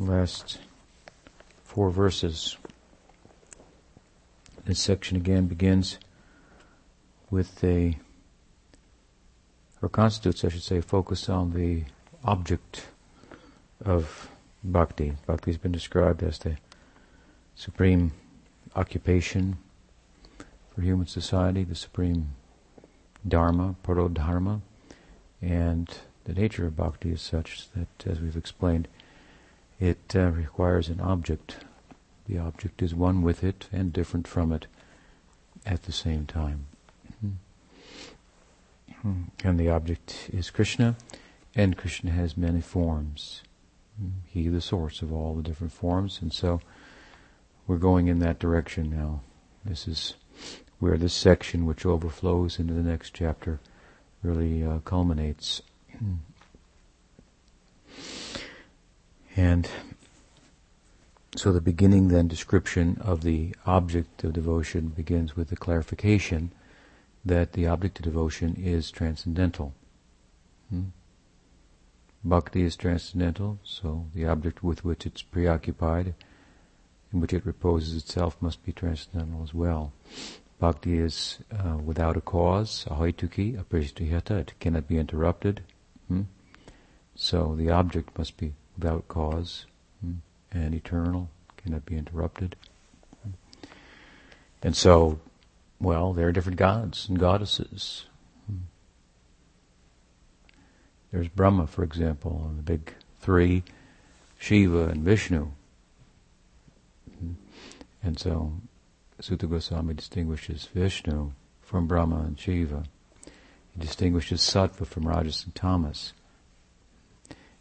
Last four verses. This section again begins with a, or constitutes, I should say, focus on the object of bhakti. Bhakti has been described as the supreme occupation for human society, the supreme dharma, parodharma, and the nature of bhakti is such that, as we've explained, it uh, requires an object. The object is one with it and different from it at the same time. And the object is Krishna, and Krishna has many forms. He the source of all the different forms, and so we're going in that direction now. This is where this section, which overflows into the next chapter, really uh, culminates. And so the beginning then description of the object of devotion begins with the clarification that the object of devotion is transcendental. Hmm? Bhakti is transcendental, so the object with which it's preoccupied, in which it reposes itself, must be transcendental as well. Bhakti is uh, without a cause, ahaituki, apratihata, it cannot be interrupted. Hmm? So the object must be without cause hmm? and eternal, cannot be interrupted. And so, well, there are different gods and goddesses. There's Brahma, for example, and the big three, Shiva and Vishnu. And so, Suta Goswami distinguishes Vishnu from Brahma and Shiva. He distinguishes Sattva from Rajas and Tamas.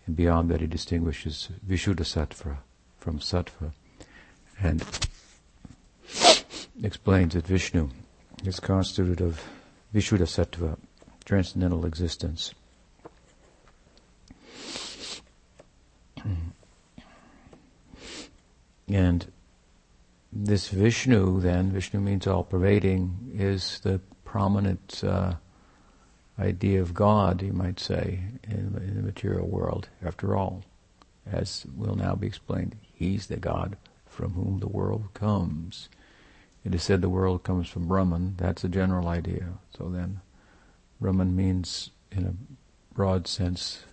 And beyond that, he distinguishes Vishuddha Sattva from Sattva. And explains that Vishnu is constituted of Vishuddha Sattva, transcendental existence. And this Vishnu, then, Vishnu means all pervading, is the prominent uh, idea of God, you might say, in, in, the material world. After all, as will now be explained, He's the God from whom the world comes. It is said the world comes from Brahman. That's a general idea. So then, Brahman means, in a broad sense,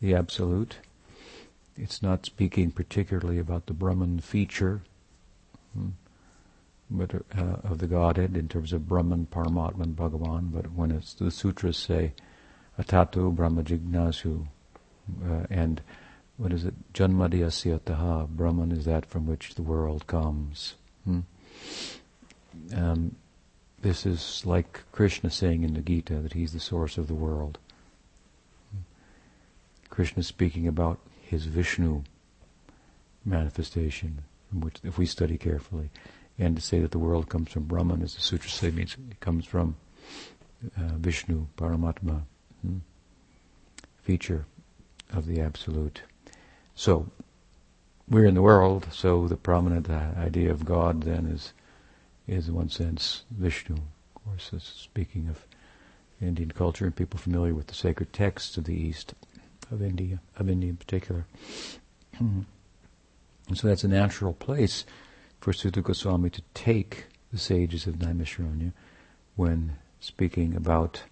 the absolute. It's not speaking particularly about the Brahman feature, hmm, but uh, of the Godhead in terms of Brahman, Paramatman, Bhagavan. But when the sutras say Atatu Brahma Jignasu, uh, and what is it? Janmadhyasya Brahman is that from which the world comes. Hmm? Um, this is like Krishna saying in the Gita that he's the source of the world. Krishna speaking about his Vishnu manifestation, which if we study carefully, and to say that the world comes from Brahman, as the sutras say, means it comes from uh, Vishnu, Paramatma, hmm? feature of the Absolute. So, we're in the world, so the prominent uh, idea of God then is, is in one sense Vishnu. Of course, speaking of Indian culture and people familiar with the sacred texts of the East of India, of India in particular. and so that's a natural place for Suta Goswami to take the sages of Naimisharanya when speaking about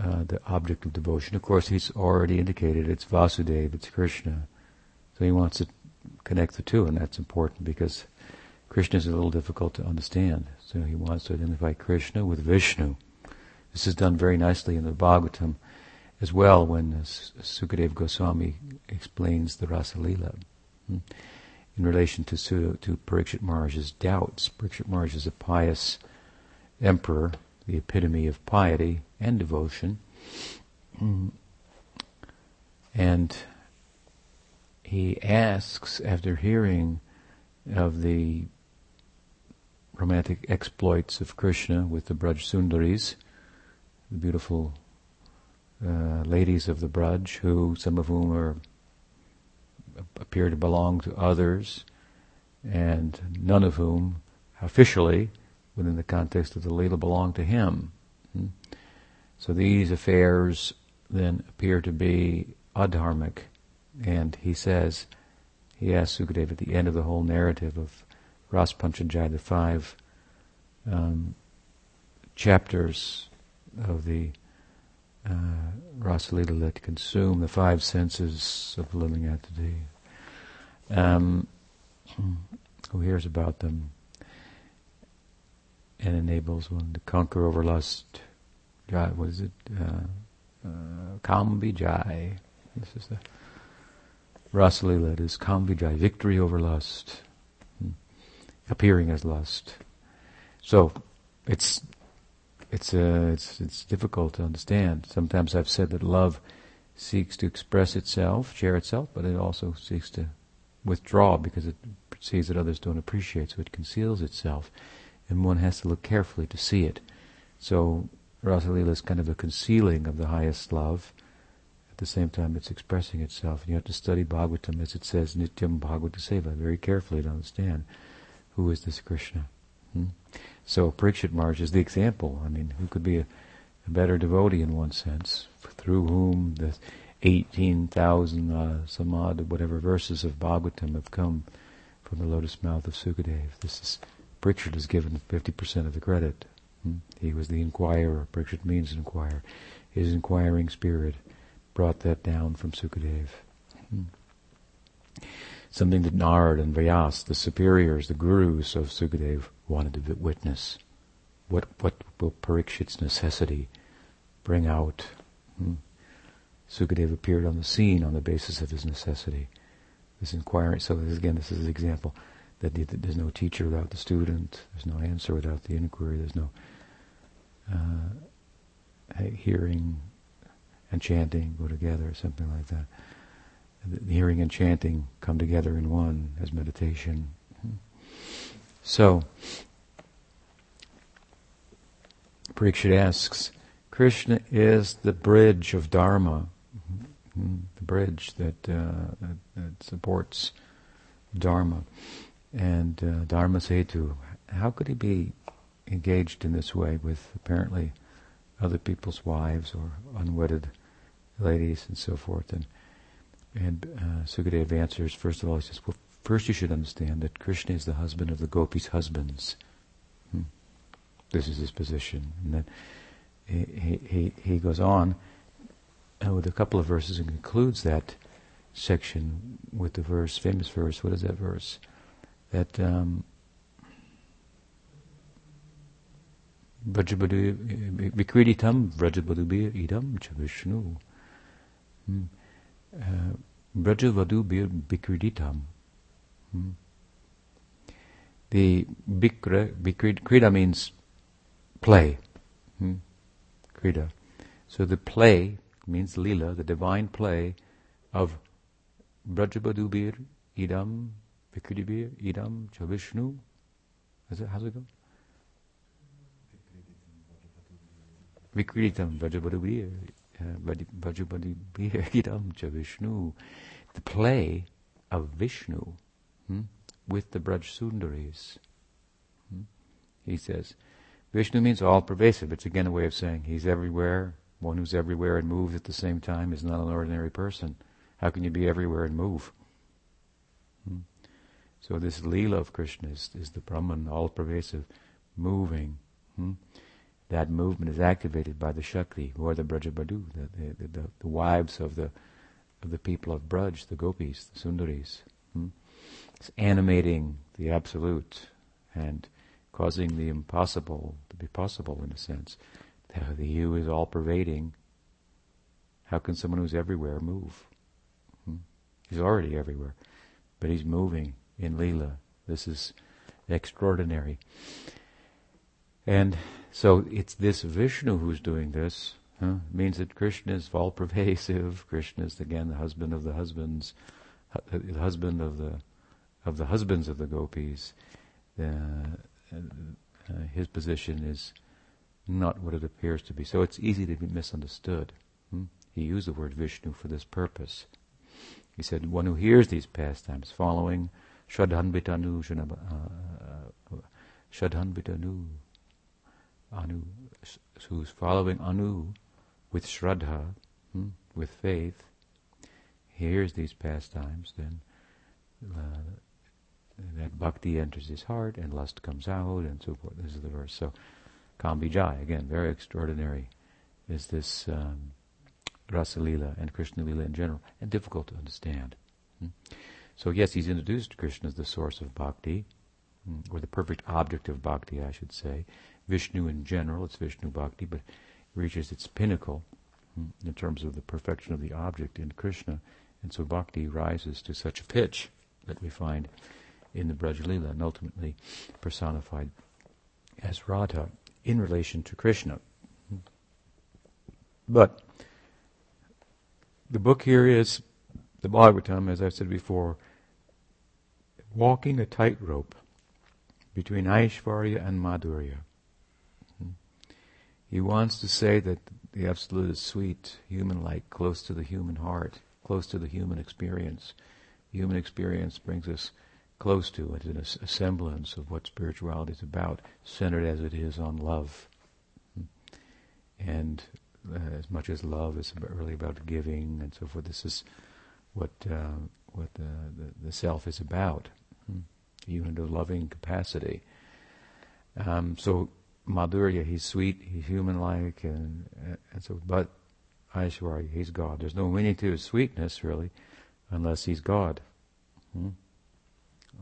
uh, the object of devotion. Of course, he's already indicated it's Vasudeva, it's Krishna. So he wants to connect the two, and that's important because Krishna is a little difficult to understand. So he wants to identify Krishna with Vishnu. This is done very nicely in the Bhagavatam as well when Sukadev Goswami explains the Rasa Leela hmm, in relation to, to Parikshit Maharaj's doubts. Parikshit Maharaj is a pious emperor, the epitome of piety and devotion. And he asks, after hearing of the romantic exploits of Krishna with the Braj Sundaris, the beautiful uh, ladies of the Braj, who some of whom are appear to belong to others, and none of whom officially, within the context of the Leela, belong to him. Hmm? So these affairs then appear to be adharmic, and he says, he asks Sukadeva at the end of the whole narrative of Ras Panchadhyaya, the five um, chapters of the uh, Rasalila that consume the five senses of the living entity. Um, who hears about them and enables one to conquer over lust. What is it? Uh, uh. This is the Rasalila. It is Kamvijay, victory over lust, hmm. appearing as lust. So it's it's uh, it's it's difficult to understand. Sometimes I've said that love seeks to express itself, share itself, but it also seeks to withdraw because it sees that others don't appreciate, so it conceals itself, and one has to look carefully to see it. So Rasalila is kind of a concealing of the highest love. At the same time, it's expressing itself. And you have to study Bhagavatam as it says, Nityam Bhagavata Seva, very carefully to understand who is this Krishna. Hmm? So Parikshit Maharaj is the example. I mean, who could be a, a better devotee in one sense, through whom the 18,000 uh, samad, whatever verses of Bhagavatam have come from the lotus mouth of Sukadev. This is, Parikshit is given 50% of the credit. Hmm? He was the inquirer. Parikshit means inquirer. His inquiring spirit brought that down from Sukadev. Hmm. Something that Narad and Vyas, the superiors, the gurus of Sukadev, wanted to witness. What, what will Parikshit's necessity bring out? Hmm? Sukadeva appeared on the scene on the basis of his necessity. This inquiry, so this, again, this is an example that there's no teacher without the student, there's no answer without the inquiry, there's no uh, hearing and chanting go together, something like that. The hearing and chanting come together in one as meditation. So, Parikshit asks, Krishna is the bridge of Dharma, the bridge that, uh, that, that, supports Dharma. And uh, Dharma Setu, how could he be engaged in this way with apparently other people's wives or unwedded ladies and so forth? And, and uh, Sukadeva answers, first of all, he says, well, First, you should understand that Krishna is the husband of the gopis' husbands. Hmm. This is his position. And then he, he, he goes on uh, with a couple of verses and concludes that section with the verse, famous verse. What is that verse? That um, Vrajabadu Vikriditam Vrajabadu idam cha Vishnu. Hmm. Uh, Bikriditam The bikra, krida means play. Hmm? Krida. So the play means lila, the divine play of Brajabadubir idam Vikridibir idam Chavishnu. Is it, how's it go? Vikriditam Vrajabadubir Vrajabadubir idam Chavishnu. The play of Vishnu hmm, with the Braj Sundaris. Hmm? He says, Vishnu means all pervasive. It's again a way of saying he's everywhere. One who's everywhere and moves at the same time is not an ordinary person. How can you be everywhere and move? Hmm? So this Leela of Krishna is, is the Brahman, all pervasive, moving. Hmm? That movement is activated by the Shakti, who are the Brajabadu, the, the, the, the, wives of the of the people of Braj, the gopis, the sundaris. Hmm? It's animating the absolute and causing the impossible to be possible in a sense. The you is all pervading. How can someone who's everywhere move? Hmm? He's already everywhere, but he's moving in Leela. This is extraordinary. And so it's this Vishnu who's doing this. Huh? It means that Krishna is all pervasive. Krishna is again the husband of the husbands the husband of the of the husbands of the gopis, uh, uh, his position is not what it appears to be. So it's easy to be misunderstood. Hmm? He used the word Vishnu for this purpose. He said, one who hears these pastimes, following Shadhanbitanu, uh, Anu, who's following Anu with Shraddha, hmm, with faith, hears these pastimes, then uh, that bhakti enters his heart and lust comes out and so forth. This is the verse. So, Kambijai, again, very extraordinary is this um, Rasa Lila and Krishna Lila in general, and difficult to understand. Hmm? So, yes, he's introduced Krishna as the source of bhakti, hmm, or the perfect object of bhakti, I should say. Vishnu in general, it's Vishnu bhakti, but reaches its pinnacle hmm, in terms of the perfection of the object in Krishna. And so bhakti rises to such a pitch that we find in the Braj Lila and ultimately personified as Radha in relation to Krishna. But the book here is the Bhagavatam, as I've said before, walking a tightrope between Aishvarya and Madhurya. He wants to say that the Absolute is sweet, human-like, close to the human heart, close to the human experience. human experience brings us close to it in a, semblance of what spirituality is about, centered as it is on love. And uh, as much as love is really about giving and so forth, this is what uh, what the, the, the, self is about, hmm? unit of loving capacity. Um, so Madhurya, he's sweet, he's human-like, and, and so, but Aishwarya, he's God. There's no meaning to his sweetness, really, unless he's God. Hmm?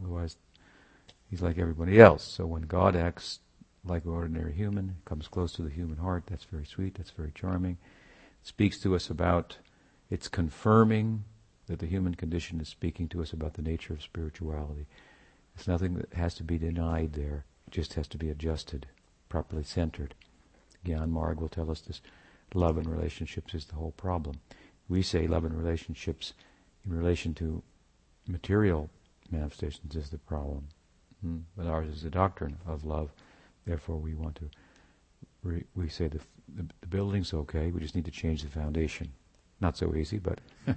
Otherwise, he's like everybody else. So when God acts like an ordinary human, comes close to the human heart, that's very sweet, that's very charming. It speaks to us about, it's confirming that the human condition is speaking to us about the nature of spirituality. It's nothing that has to be denied there, it just has to be adjusted, properly centered. Gyan Marg will tell us this love and relationships is the whole problem. We say love and relationships in relation to material manifestations is the problem. Hmm? But ours is the doctrine of love. Therefore, we want to. Re- we say the, the, the building's okay. We just need to change the foundation. Not so easy, but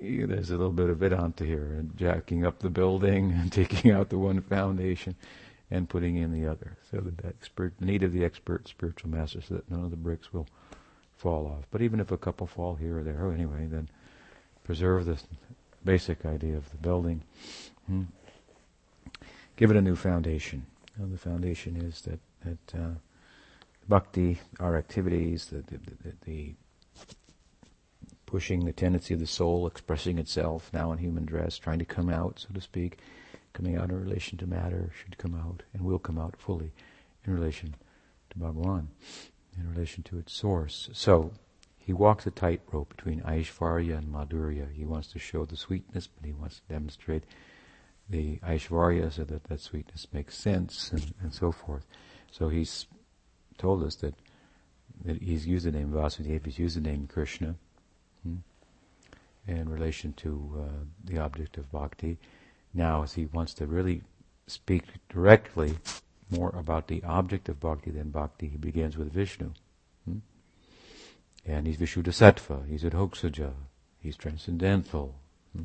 there's a little bit of onto here, and jacking up the building and taking out the one foundation and putting in the other. So the expert, the need of the expert spiritual master, so that none of the bricks will fall off. But even if a couple fall here or there, anyway, then preserve the basic idea of the building. Hmm. Give it a new foundation. the foundation is that that uh, bhakti, our activities, the, the, the, the, pushing the tendency of the soul, expressing itself now in human dress, trying to come out, so to speak, coming out in relation to matter, should come out and will come out fully in relation to Bhagawan, in relation to its source. So he walks a tightrope between Aishvarya and Madhurya. He wants to show the sweetness, but he wants to demonstrate the Aishvarya so that that sweetness makes sense and, and so forth. So he's told us that, that he's used the name Vasudeva, he's used the name Krishna hmm, in relation to uh, the object of bhakti. Now, as he wants to really speak directly more about the object of bhakti than bhakti, he begins with Vishnu. Hmm? And he's Vishuddhasattva, he's Adhokshaja, he's transcendental. Hmm?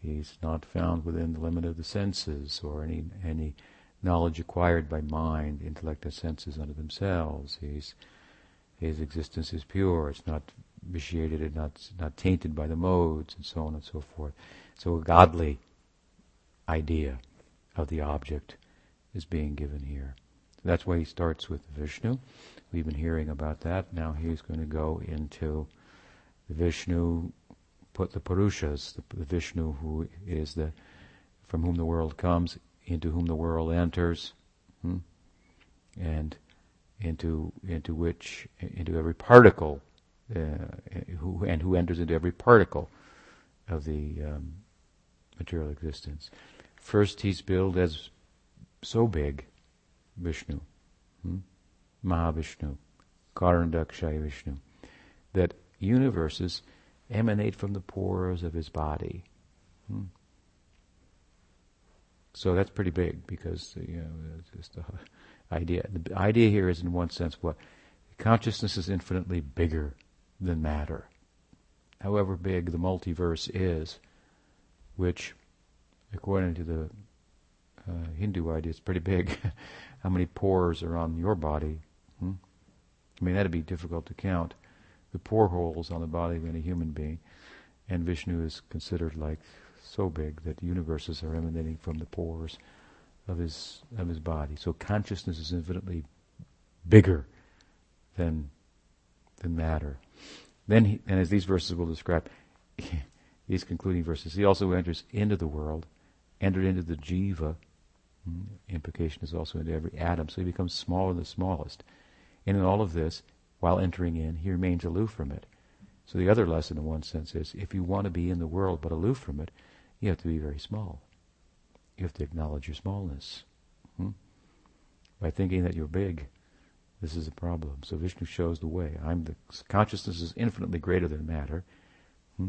He's not found within the limit of the senses or any any knowledge acquired by mind, intellect, and senses unto themselves. He's his existence is pure. It's not vitiated and not not tainted by the modes and so on and so forth. So a godly idea of the object is being given here. That's why he starts with Vishnu. We've been hearing about that. Now he's going to go into the Vishnu, put the Purushas, the, Vishnu who is the, from whom the world comes, into whom the world enters, hmm? and into into which into every particle, uh, who and who enters into every particle of the um, material existence. First, he's billed as so big, Vishnu. Hmm? Mahavishnu, Karandakshay Vishnu, that universes emanate from the pores of his body. Hmm. So that's pretty big because you know just the idea. The idea here is, in one sense, what consciousness is infinitely bigger than matter. However big the multiverse is, which, according to the uh, Hindu idea, is pretty big. How many pores are on your body? I mean, that'd be difficult to count. The pore holes on the body of any human being, and Vishnu is considered like so big that universes are emanating from the pores of his of his body. So consciousness is infinitely bigger than than matter. Then, he, and as these verses will describe, these concluding verses, he also enters into the world, entered into the jiva. Hmm, implication is also into every atom, so he becomes smaller than the smallest. And in all of this, while entering in, he remains aloof from it. So the other lesson, in one sense, is if you want to be in the world but aloof from it, you have to be very small. You have to acknowledge your smallness. Hmm? By thinking that you're big, this is a problem. So Vishnu shows the way. I'm the consciousness is infinitely greater than matter. Hmm?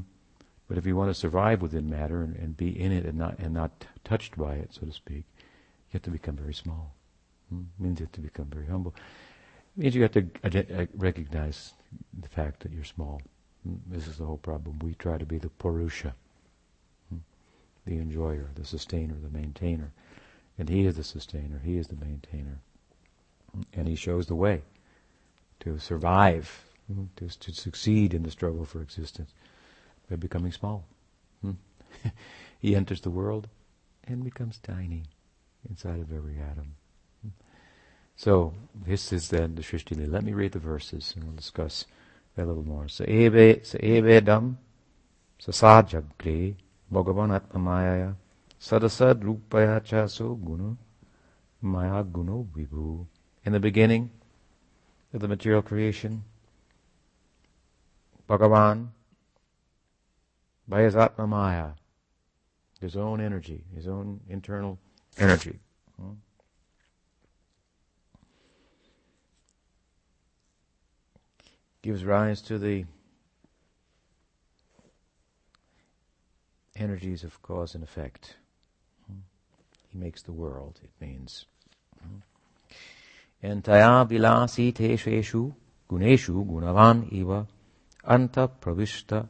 But if you want to survive within matter and, and, be in it and not and not touched by it, so to speak, you have to become very small. Hmm? It means you have to become very humble. Means you have to uh, recognize the fact that you're small. Hmm? This is the whole problem. We try to be the Purusha the enjoyer, the sustainer, the maintainer. And he is the sustainer, he is the maintainer. And he shows the way to survive, to, to succeed in the struggle for existence by becoming small. He enters the world and becomes tiny inside of every atom. So this is then the Shrishti Let me read the verses and we'll discuss that a little more. So ebe, so ebe dam, sasajagre, Bhagavan Atmamaya Sadasad Rupaya Chaso Guna Maya Guno Vibhu. In the beginning of the material creation, Bhagavan, by his Atma Maya, his own energy, his own internal energy. Hmm? Gives rise to the energies of cause and effect. He makes the world, it means. Vilasi guneshu gunavan iva anta pravishta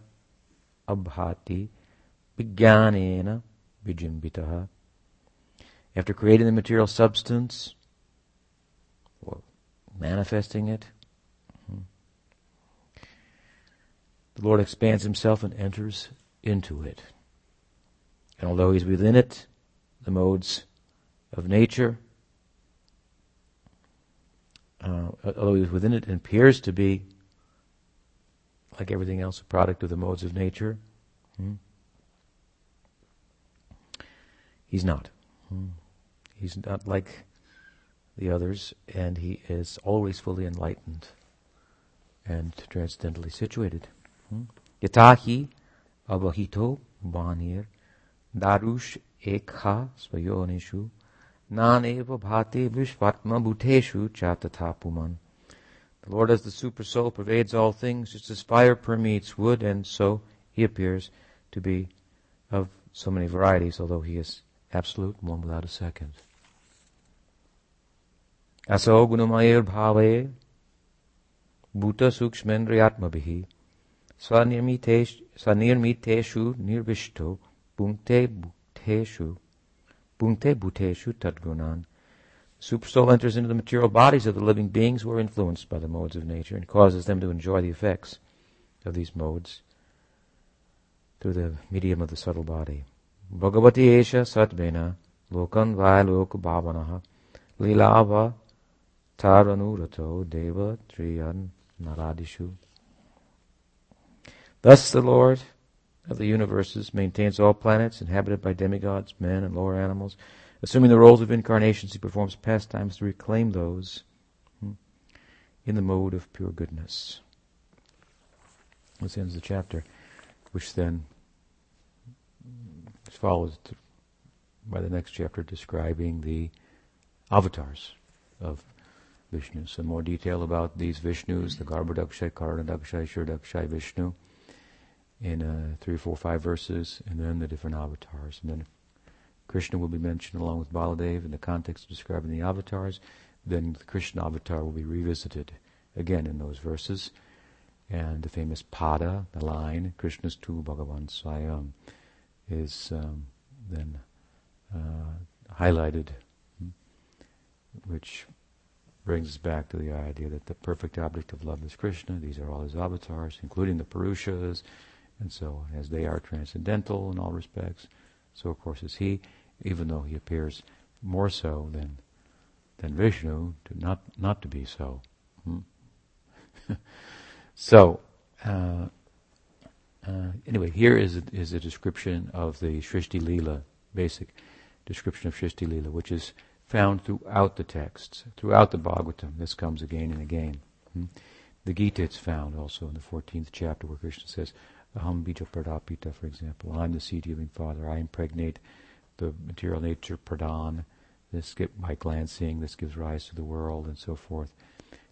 abhati vijnanena vijimbitaha. After creating the material substance, or manifesting it, the Lord expands himself and enters into it. And although he's within it, the modes of nature, uh, although he's within it and appears to be, like everything else, a product of the modes of nature, hmm, he's not. Hmm. He's not like the others, and he is always fully enlightened and transcendently situated. Hmm. Yatahi abahito vanir दारुष ekha svayonishu naneva bhate vishvatma bhuteshu cha puman. The Lord as the super soul pervades all things just as fire permeates wood and so he appears to be of so many varieties although he is absolute one without a second. Aso gunamayir bhave bhuta sukshmendriyatmabhihi swanirmiteshu nirvishto Bhunte bhuteshu, bhunte bhuteshu tadgunan. Supersoul enters into the material bodies of the living beings who are influenced by the modes of nature and causes them to enjoy the effects of these modes through the medium of the subtle body. Bhagavati esha satvena lokan vailoka bhavanaha lilava taranurato deva triyan naradishu. Thus the Lord of the universes, maintains all planets inhabited by demigods, men, and lower animals. Assuming the roles of incarnations, he performs pastimes to reclaim those hmm, in the mode of pure goodness. This ends the chapter, which then is followed by the next chapter describing the avatars of Vishnu. Some more detail about these Vishnus, the Garbhodakshai, Karanadakshay, Kshirodakshay Vishnu in uh, three, four, five verses, and then the different avatars. And then Krishna will be mentioned along with Baladev in the context of describing the avatars. Then the Krishna avatar will be revisited again in those verses. And the famous pada, the line, Krishna's tu Bhagavan Swayam, is um, then uh, highlighted, which brings us back to the idea that the perfect object of love is Krishna. These are all his avatars, including the Purushas, and so as they are transcendental in all respects, so of course is he, even though he appears more so than than Vishnu, to not not to be so. Hmm? so, uh, uh, anyway, here is a, is a description of the Shrishti Lila, basic description of Shrishti Lila, which is found throughout the texts, throughout the Bhagavatam. This comes again and again. Hmm? The Gita it's found also in the 14th chapter where Krishna says, Aham bija pradapita, for example. I'm the seed-giving father. I impregnate the material nature pradhan. This get, by glancing, this gives rise to the world and so forth.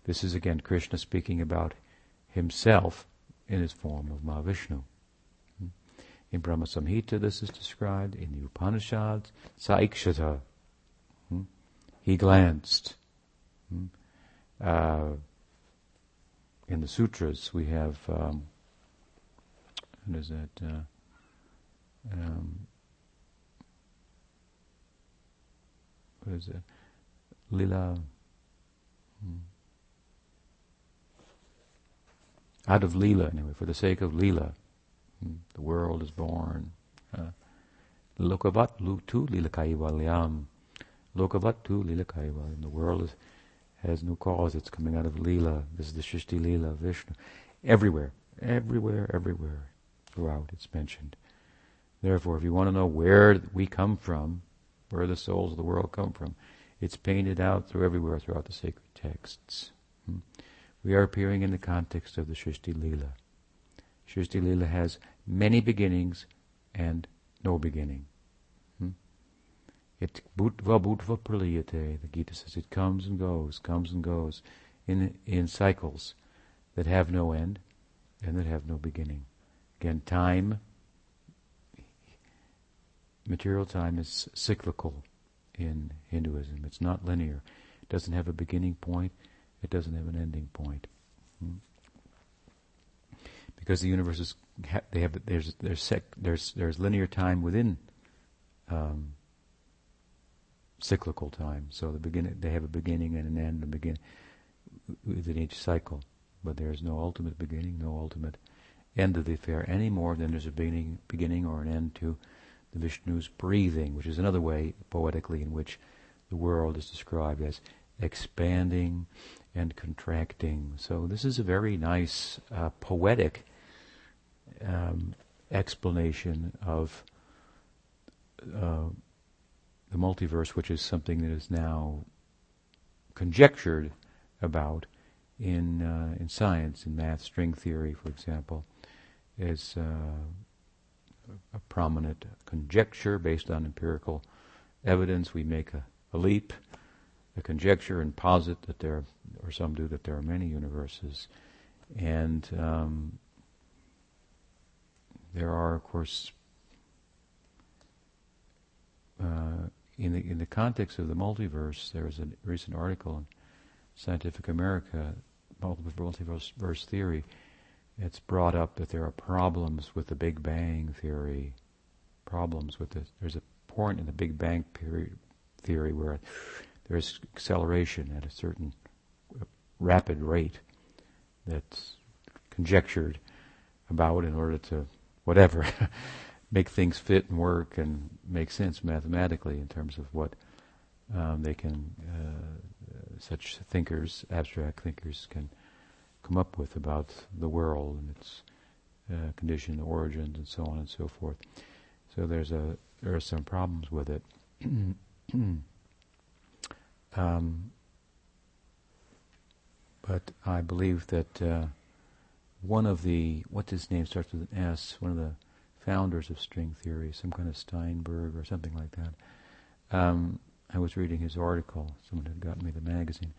This is again Krishna speaking about himself in his form of Mahavishnu. Hmm? In Brahma Samhita this is described, in the Upanishads, Saikshata. Hmm? He glanced. Hmm? Uh, in the sutras we have, um, what is that? Uh, um, what is it? Lila. Hmm. out of Leela, anyway, for the sake of Leela. Hmm, the world is born. Uh, Lokavat tu lila kaivalyam. Lokavat tu lila kaivalyam. The world is, has no cause. It's coming out of Leela. This is the Shrishti Leela of Vishnu. Everywhere, everywhere, everywhere, throughout it's mentioned. Therefore, if you want to know where we come from, where the souls of the world come from, it's painted out through everywhere throughout the sacred texts. Hmm. We are appearing in the context of the Shrishti Leela. Shrishti Leela has many beginnings and no beginning. Hmm? It bhutva bhutva praliyate. The Gita says it comes and goes, comes and goes in in cycles that have no end and that have no beginning. Again, time, material time is cyclical in Hinduism. It's not linear. It doesn't have a beginning point it doesn't have an ending point. Hmm? Because the universe is, they have there's there's sec, there's there's linear time within um, cyclical time. So the beginning they have a beginning and an end, and begin within each cycle. But there is no ultimate beginning, no ultimate end of the affair any more than there's a beginning, beginning or an end to the Vishnu's breathing, which is another way poetically in which the world is described as expanding and contracting. So this is a very nice uh, poetic um, explanation of uh, the multiverse, which is something that is now conjectured about in uh, in science, in math, string theory, for example, is uh, a prominent conjecture based on empirical evidence. We make a, a leap a conjecture and posit that there, or some do, that there are many universes. And um, there are, of course, uh, in the in the context of the multiverse, there was a recent article in Scientific American, multiverse theory. It's brought up that there are problems with the Big Bang theory. Problems with it. There's a point in the Big Bang theory where there's acceleration at a certain rapid rate that's conjectured about in order to whatever make things fit and work and make sense mathematically in terms of what um, they can uh, such thinkers abstract thinkers can come up with about the world and its uh, condition origins and so on and so forth so there's a there are some problems with it Um, but I believe that uh, one of the, what's his name starts with an S, one of the founders of string theory, some kind of Steinberg or something like that. Um, I was reading his article. Someone had gotten me the magazine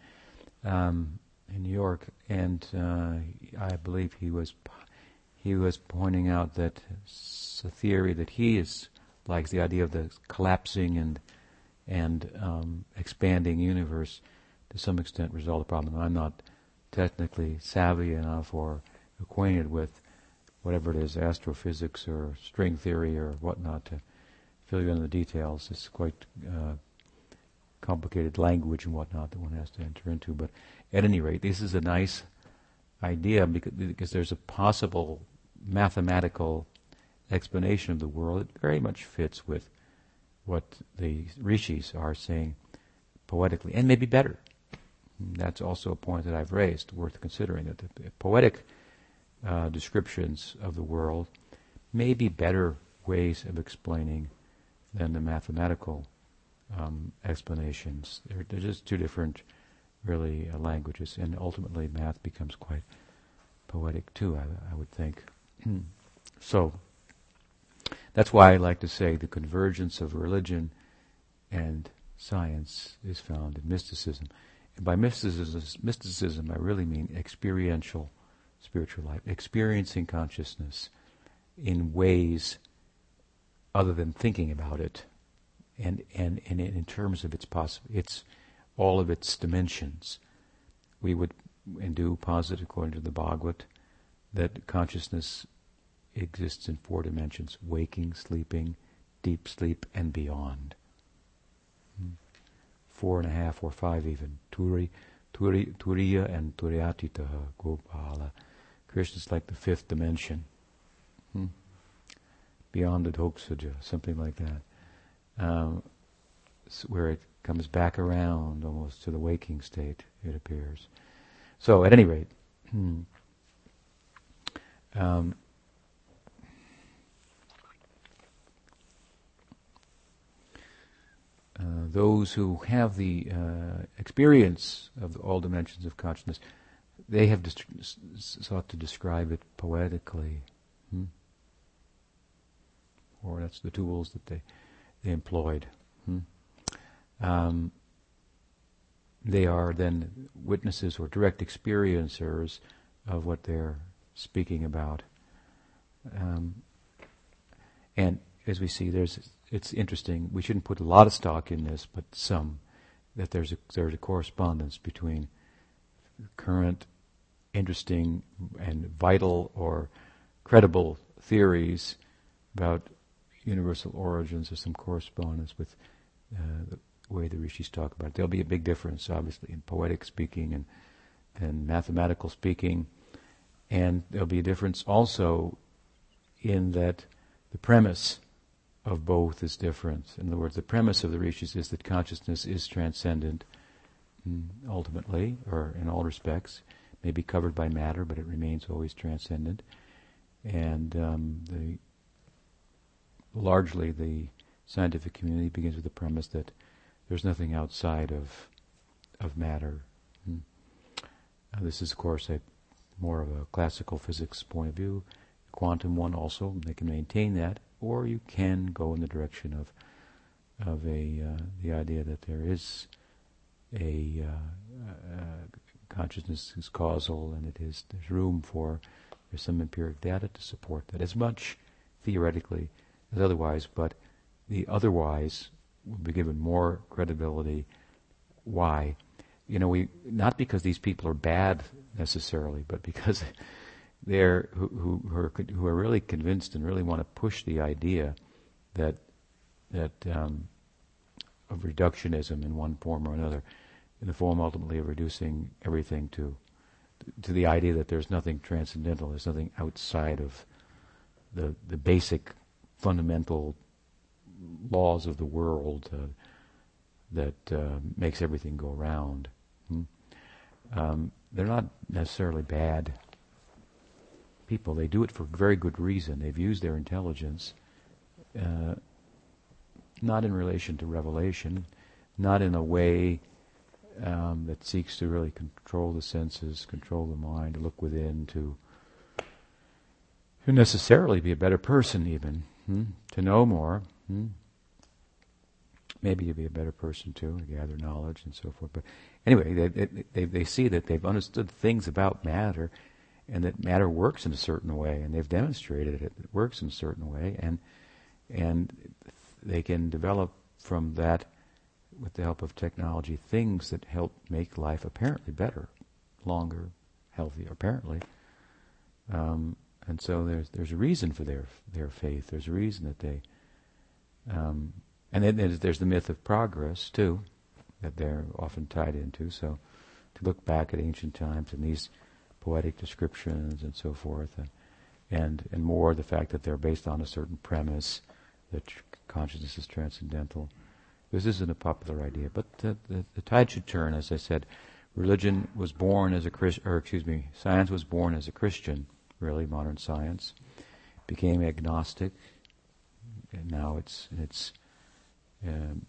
um, in New York, and uh, I believe he was he was pointing out that a theory that he is likes the idea of the collapsing and and um, expanding universe to some extent resolve the problem. I'm not technically savvy enough or acquainted with whatever it is, astrophysics or string theory or whatnot, to fill you in on the details. It's quite uh, complicated language and whatnot that one has to enter into. But at any rate, this is a nice idea because, because there's a possible mathematical explanation of the world. It very much fits with what the rishis are saying poetically, and maybe better. That's also a point that I've raised, worth considering, that the poetic uh, descriptions of the world may be better ways of explaining than the mathematical um, explanations. They're, they're, just two different, really, uh, languages, and ultimately math becomes quite poetic too, I, I would think. so, that's why I like to say the convergence of religion and science is found in mysticism. And by mysticism, mysticism, I really mean experiential spiritual life, experiencing consciousness in ways other than thinking about it, and and, and in terms of its poss- its all of its dimensions. We would do posit according to the Bhagavad that consciousness exists in four dimensions: waking, sleeping, deep sleep, and beyond. Hmm. Four and a half or five even. Turi, turi, turiya and turiyatita gopala. Krishna's like the fifth dimension. Hmm. Beyond the Dhoksaja, something like that. Um, where it comes back around almost to the waking state, it appears. So, at any rate, hmm, um, uh, those who have the uh, experience of all dimensions of consciousness, they have dist- sought to describe it poetically. Hmm? Or that's the tools that they, they employed. Hmm? Um, they are then witnesses or direct experiencers of what they're speaking about. Um, and as we see, there's it's interesting. We shouldn't put a lot of stock in this, but some that there's a there's a correspondence between current, interesting, and vital or credible theories about universal origins. There's some correspondence with uh, the way the rishis talk about it. There'll be a big difference, obviously, in poetic speaking and and mathematical speaking, and there'll be a difference also in that the premise of both is different. In other words, the premise of the rishis is that consciousness is transcendent mm, ultimately, or in all respects, may be covered by matter, but it remains always transcendent. And um, the largely the scientific community begins with the premise that there's nothing outside of of matter. Uh, this is, of course, a more of a classical physics point of view. Quantum one also, they can maintain that, or you can go in the direction of of a uh, the idea that there is a uh, uh, consciousness is causal and it is there's room for there's some empiric data to support that as much theoretically as otherwise, but the otherwise will be given more credibility. Why? You know, we not because these people are bad necessarily, but because they're who, who, are, who are really convinced and really want to push the idea that that um, of reductionism in one form or another, in the form ultimately of reducing everything to to the idea that there's nothing transcendental, there's nothing outside of the the basic fundamental laws of the world uh, that uh, makes everything go round. Hmm? Um, they're not necessarily bad people. They do it for very good reason. They've used their intelligence uh, not in relation to revelation, not in a way um, that seeks to really control the senses, control the mind, to look within, to to necessarily be a better person, even hmm? to know more. Hmm? Maybe to be a better person too, to gather knowledge and so forth. But anyway, they, they, they see that they've understood things about matter and that matter works in a certain way, and they've demonstrated it, it works in a certain way, and and they can develop from that, with the help of technology, things that help make life apparently better, longer, healthier, apparently. Um, and so there's there's a reason for their their faith. There's a reason that they, um, and then there's, the myth of progress too, that they're often tied into. So to look back at ancient times and these poetic descriptions and so forth, and and, and more the fact that they're based on a certain premise that consciousness is transcendental. This isn't a popular idea, but the, the, the tide should turn. As I said, religion was born as a Christian, or excuse me, science was born as a Christian really, modern science, became agnostic, now it's it's um,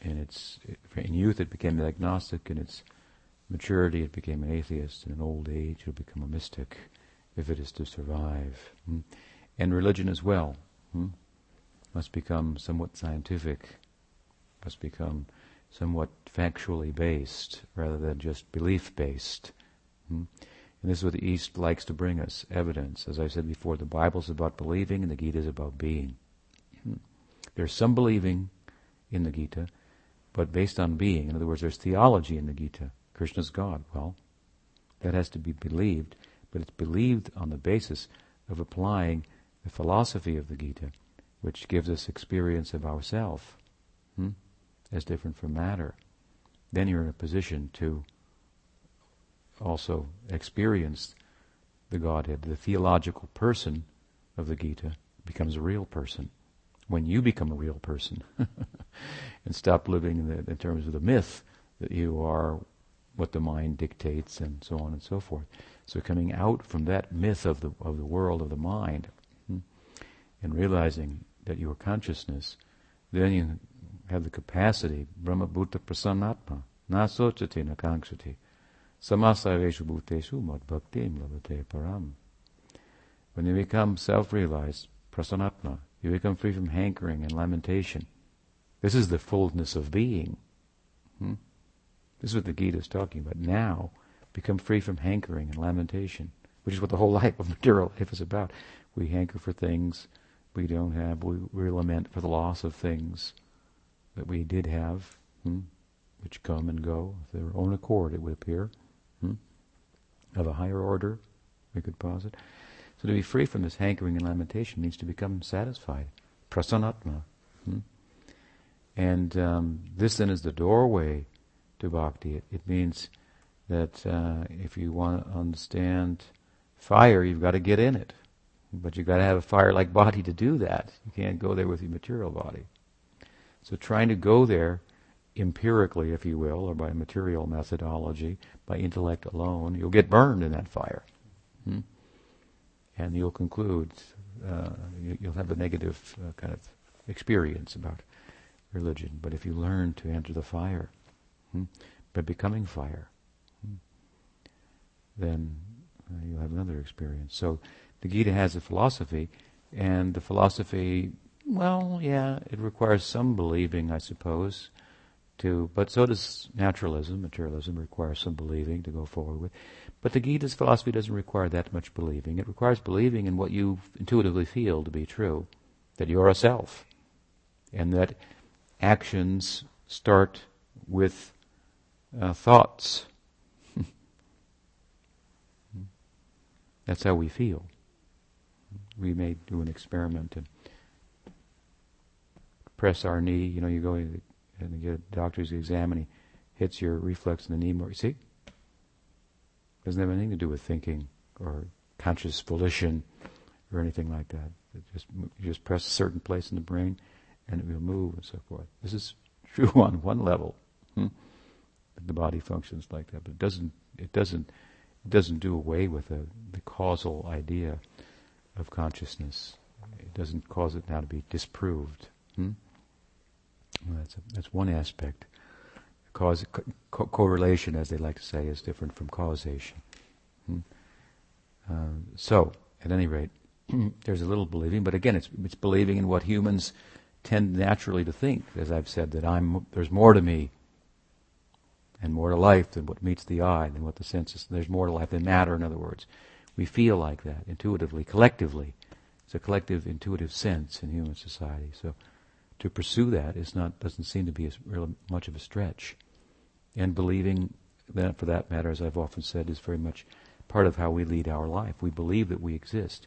in its in youth it became an agnostic, in its maturity it became an atheist, in an old age it'll become a mystic, if it is to survive, hmm? and religion as well hmm? must become somewhat scientific, must become somewhat factually based rather than just belief based. Hmm? And this is what the East likes to bring us evidence. As I said before, the Bible's about believing and the Gita is about being. There's some believing in the Gita, but based on being. In other words, there's theology in the Gita. Krishna's God. Well, that has to be believed, but it's believed on the basis of applying the philosophy of the Gita, which gives us experience of ourself hmm, as different from matter. Then you're in a position to also experience the Godhead, the theological person of the Gita becomes a real person. When you become a real person and stop living in, the, in terms of the myth that you are what the mind dictates and so on and so forth. So coming out from that myth of the of the world of the mind hmm, and realizing that you are consciousness, then you have the capacity, Brahma Bhuta Prasannatma, na sochati na kankshati, Samasarveshu bhuteshu madbhaktim lavate param. When you become self-realized, prasanatma, you become free from hankering and lamentation. This is the fullness of being. Hmm? This is what the Gita is talking about. Now, become free from hankering and lamentation, which is what the whole life of material life is about. We hanker for things we don't have. We, we lament for the loss of things that we did have, hmm? which come and go of their own accord, it would appear hmm? of a higher order, we could posit. So to be free from this hankering and lamentation means to become satisfied, prasanatma. Hmm? And um, this then is the doorway to bhakti. It, it means that uh, if you want to understand fire, you've got to get in it. But you've got to have a fire-like body to do that. You can't go there with your material body. So trying to go there empirically, if you will, or by material methodology, by intellect alone, you'll get burned in that fire. Hmm? And you'll conclude, uh, you, will have a negative uh, kind of experience about religion. But if you learn to enter the fire, hmm, by becoming fire, hmm, then uh, you'll have another experience. So the Gita has a philosophy, and the philosophy, well, yeah, it requires some believing, I suppose to, but so does naturalism. Materialism requires some believing to go forward with. But the Gita's philosophy doesn't require that much believing. It requires believing in what you intuitively feel to be true, that you're a self, and that actions start with uh, thoughts. That's how we feel. We may do an experiment and press our knee. You know, you go and get a doctor's exam and he hits your reflex in the knee more. See? Doesn't have anything to do with thinking or conscious volition or anything like that. It just you just press a certain place in the brain and it will move and so forth. This is true on one level. Hmm? The body functions like that, but it doesn't. It doesn't. It doesn't do away with the, the causal idea of consciousness. It doesn't cause it now to be disproved. Hmm? Well, that's, a, that's one aspect. Cause, co- correlation, as they like to say, is different from causation. Hmm? Uh, so, at any rate, there's a little believing, but again, it's, it's believing in what humans tend naturally to think. As I've said, that I'm there's more to me, and more to life than what meets the eye, than what the senses. There's more to life than matter. In other words, We feel like that intuitively, collectively. It's a collective intuitive sense in human society. So to pursue that is not doesn't seem to be as real much of a stretch. And believing that, for that matter, as I've often said, is very much part of how we lead our life. We believe that we exist.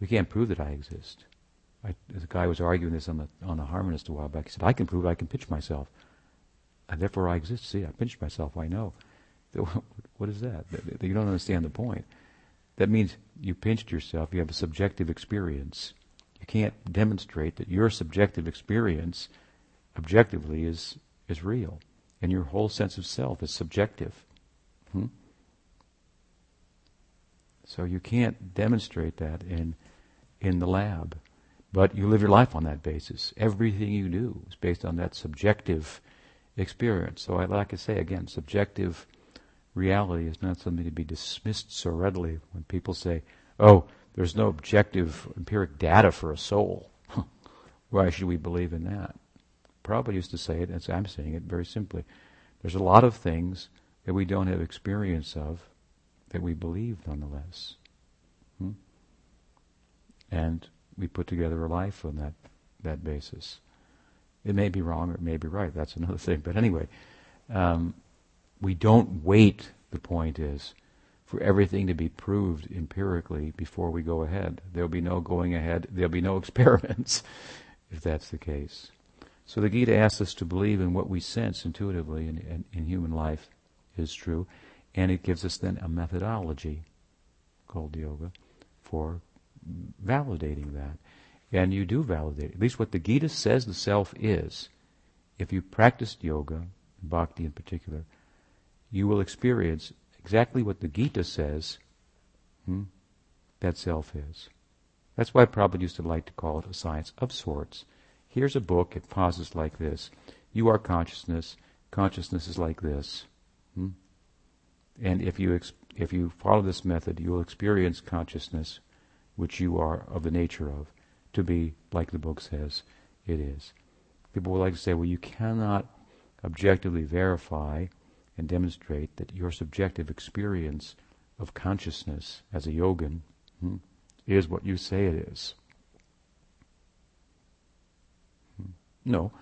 We can't prove that I exist. I, a guy was arguing this on the on a harmonist a while back. He said, "I can prove. I can pinch myself, and therefore I exist." See, I pinched myself. I know. What is that? You don't understand the point. That means you pinched yourself, you have a subjective experience. You can't demonstrate that your subjective experience objectively is, is real. And your whole sense of self is subjective. Hmm? So you can't demonstrate that in, in the lab. But you live your life on that basis. Everything you do is based on that subjective experience. So I like to say again, subjective reality is not something to be dismissed so readily when people say, oh, there's no objective empiric data for a soul. Why should we believe in that? Prabhupada used to say it, and I'm saying it very simply. There's a lot of things that we don't have experience of that we believe nonetheless. Hmm? And we put together a life on that, that basis. It may be wrong or it may be right, that's another thing. But anyway, um, we don't wait, the point is, for everything to be proved empirically before we go ahead. There'll be no going ahead, there'll be no experiments if that's the case. So the Gita asks us to believe in what we sense intuitively in, in, in human life is true, and it gives us then a methodology called yoga for validating that. And you do validate, at least what the Gita says the self is. If you practiced yoga, bhakti in particular, you will experience exactly what the Gita says hmm, that self is. That's why Prabhupada used to like to call it a science of sorts. Here's a book, it pauses like this. You are consciousness, consciousness is like this. Hmm? And if you, ex- if you follow this method, you will experience consciousness, which you are of the nature of, to be, like the book says, it is. People would like to say, well, you cannot objectively verify and demonstrate that your subjective experience of consciousness as a yogin hmm, is what you say it is. Hmm. No,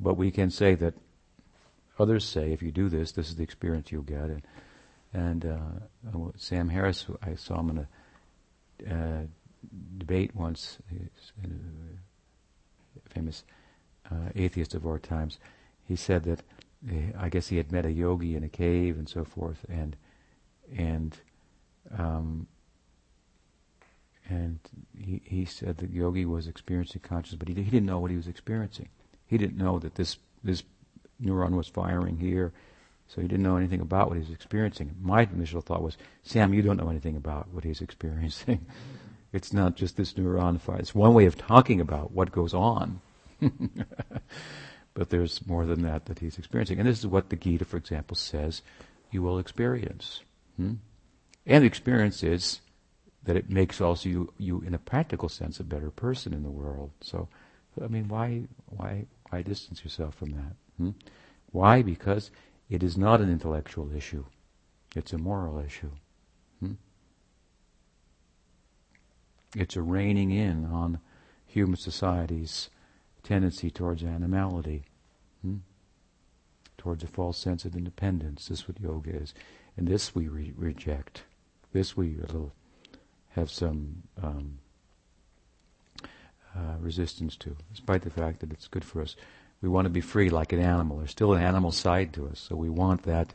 but we can say that others say if you do this, this is the experience you'll get. And, and uh, uh Sam Harris, I saw him in a uh, debate once, a famous uh, atheist of our times. He said that I guess he had met a yogi in a cave and so forth, and and um, and he, he said that yogi was experiencing consciousness, but he, he didn't know what he was experiencing. He didn't know that this this neuron was firing here, so he didn't know anything about what he was experiencing. My initial thought was, Sam, you don't know anything about what he's experiencing. it's not just this neuron fire. It's one way of talking about what goes on. but there's more than that that he's experiencing. And this is what the Gita, for example, says you will experience. Hmm? And the experience is that it makes also you, you, in a practical sense, a better person in the world. So, I mean, why, why, why distance yourself from that? Hmm? Why? Because it is not an intellectual issue. It's a moral issue. Hmm? It's a reining in on human society's tendency towards animality, hmm? towards a false sense of independence. This is what yoga is. And this we re- reject. This we have some um, uh, resistance to, despite the fact that it's good for us. We want to be free like an animal. There's still an animal side to us, so we want that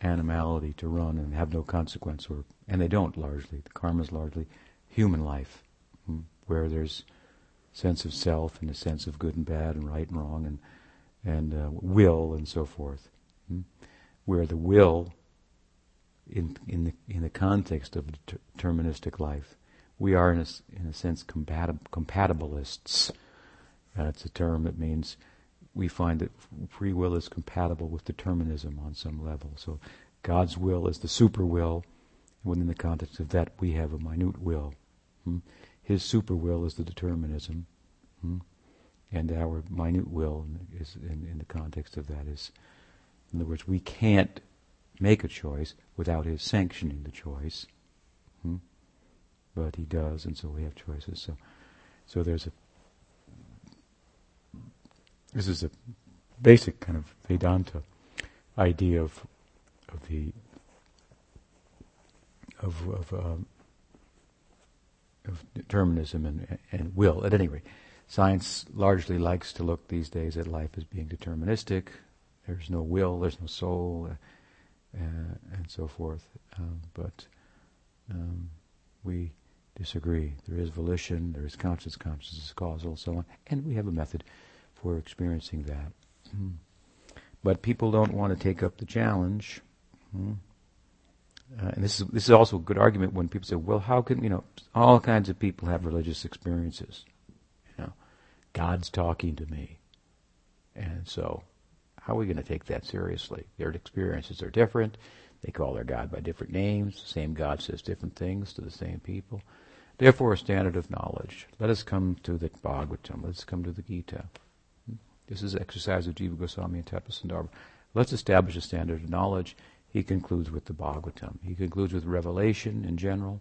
animality to run and have no consequence, or and they don't largely. The karma is largely human life, hmm, where there's sense of self and a sense of good and bad and right and wrong and and uh, will and so forth. Hmm? Where the will, in in the in the context of deterministic life, we are in a in a sense compatib- compatibilists. Uh, it's a term that means we find that free will is compatible with determinism on some level. So God's will is the super will. And within the context of that, we have a minute will. Hmm? His super will is the determinism, hmm? and our minute will is in, in, the context of that is, in other words, we can't make a choice without his sanctioning the choice. But he does, and so we have choices. So, so there's a. This is a basic kind of Vedanta idea of of the of of, um, of determinism and, and will. At any rate, science largely likes to look these days at life as being deterministic. There's no will, there's no soul, uh, and so forth. Um, but um, we disagree. There is volition, there is conscious, consciousness is causal, so on, and we have a method for experiencing that. Mm. But people don't want to take up the challenge. Mm. Uh, and this is this is also a good argument when people say, "Well, how can you know all kinds of people have religious experiences? You know, God's talking to me, and so how are we going to take that seriously? Their experiences are different. They call their God by different names. The same God says different things to the same people. Therefore, a standard of knowledge. Let us come to the Bhagavatam. Let us come to the Gita. This is exercise of Jiva Goswami and Tapas Let's establish a standard of knowledge. He concludes with the Bhagavatam. He concludes with revelation in general,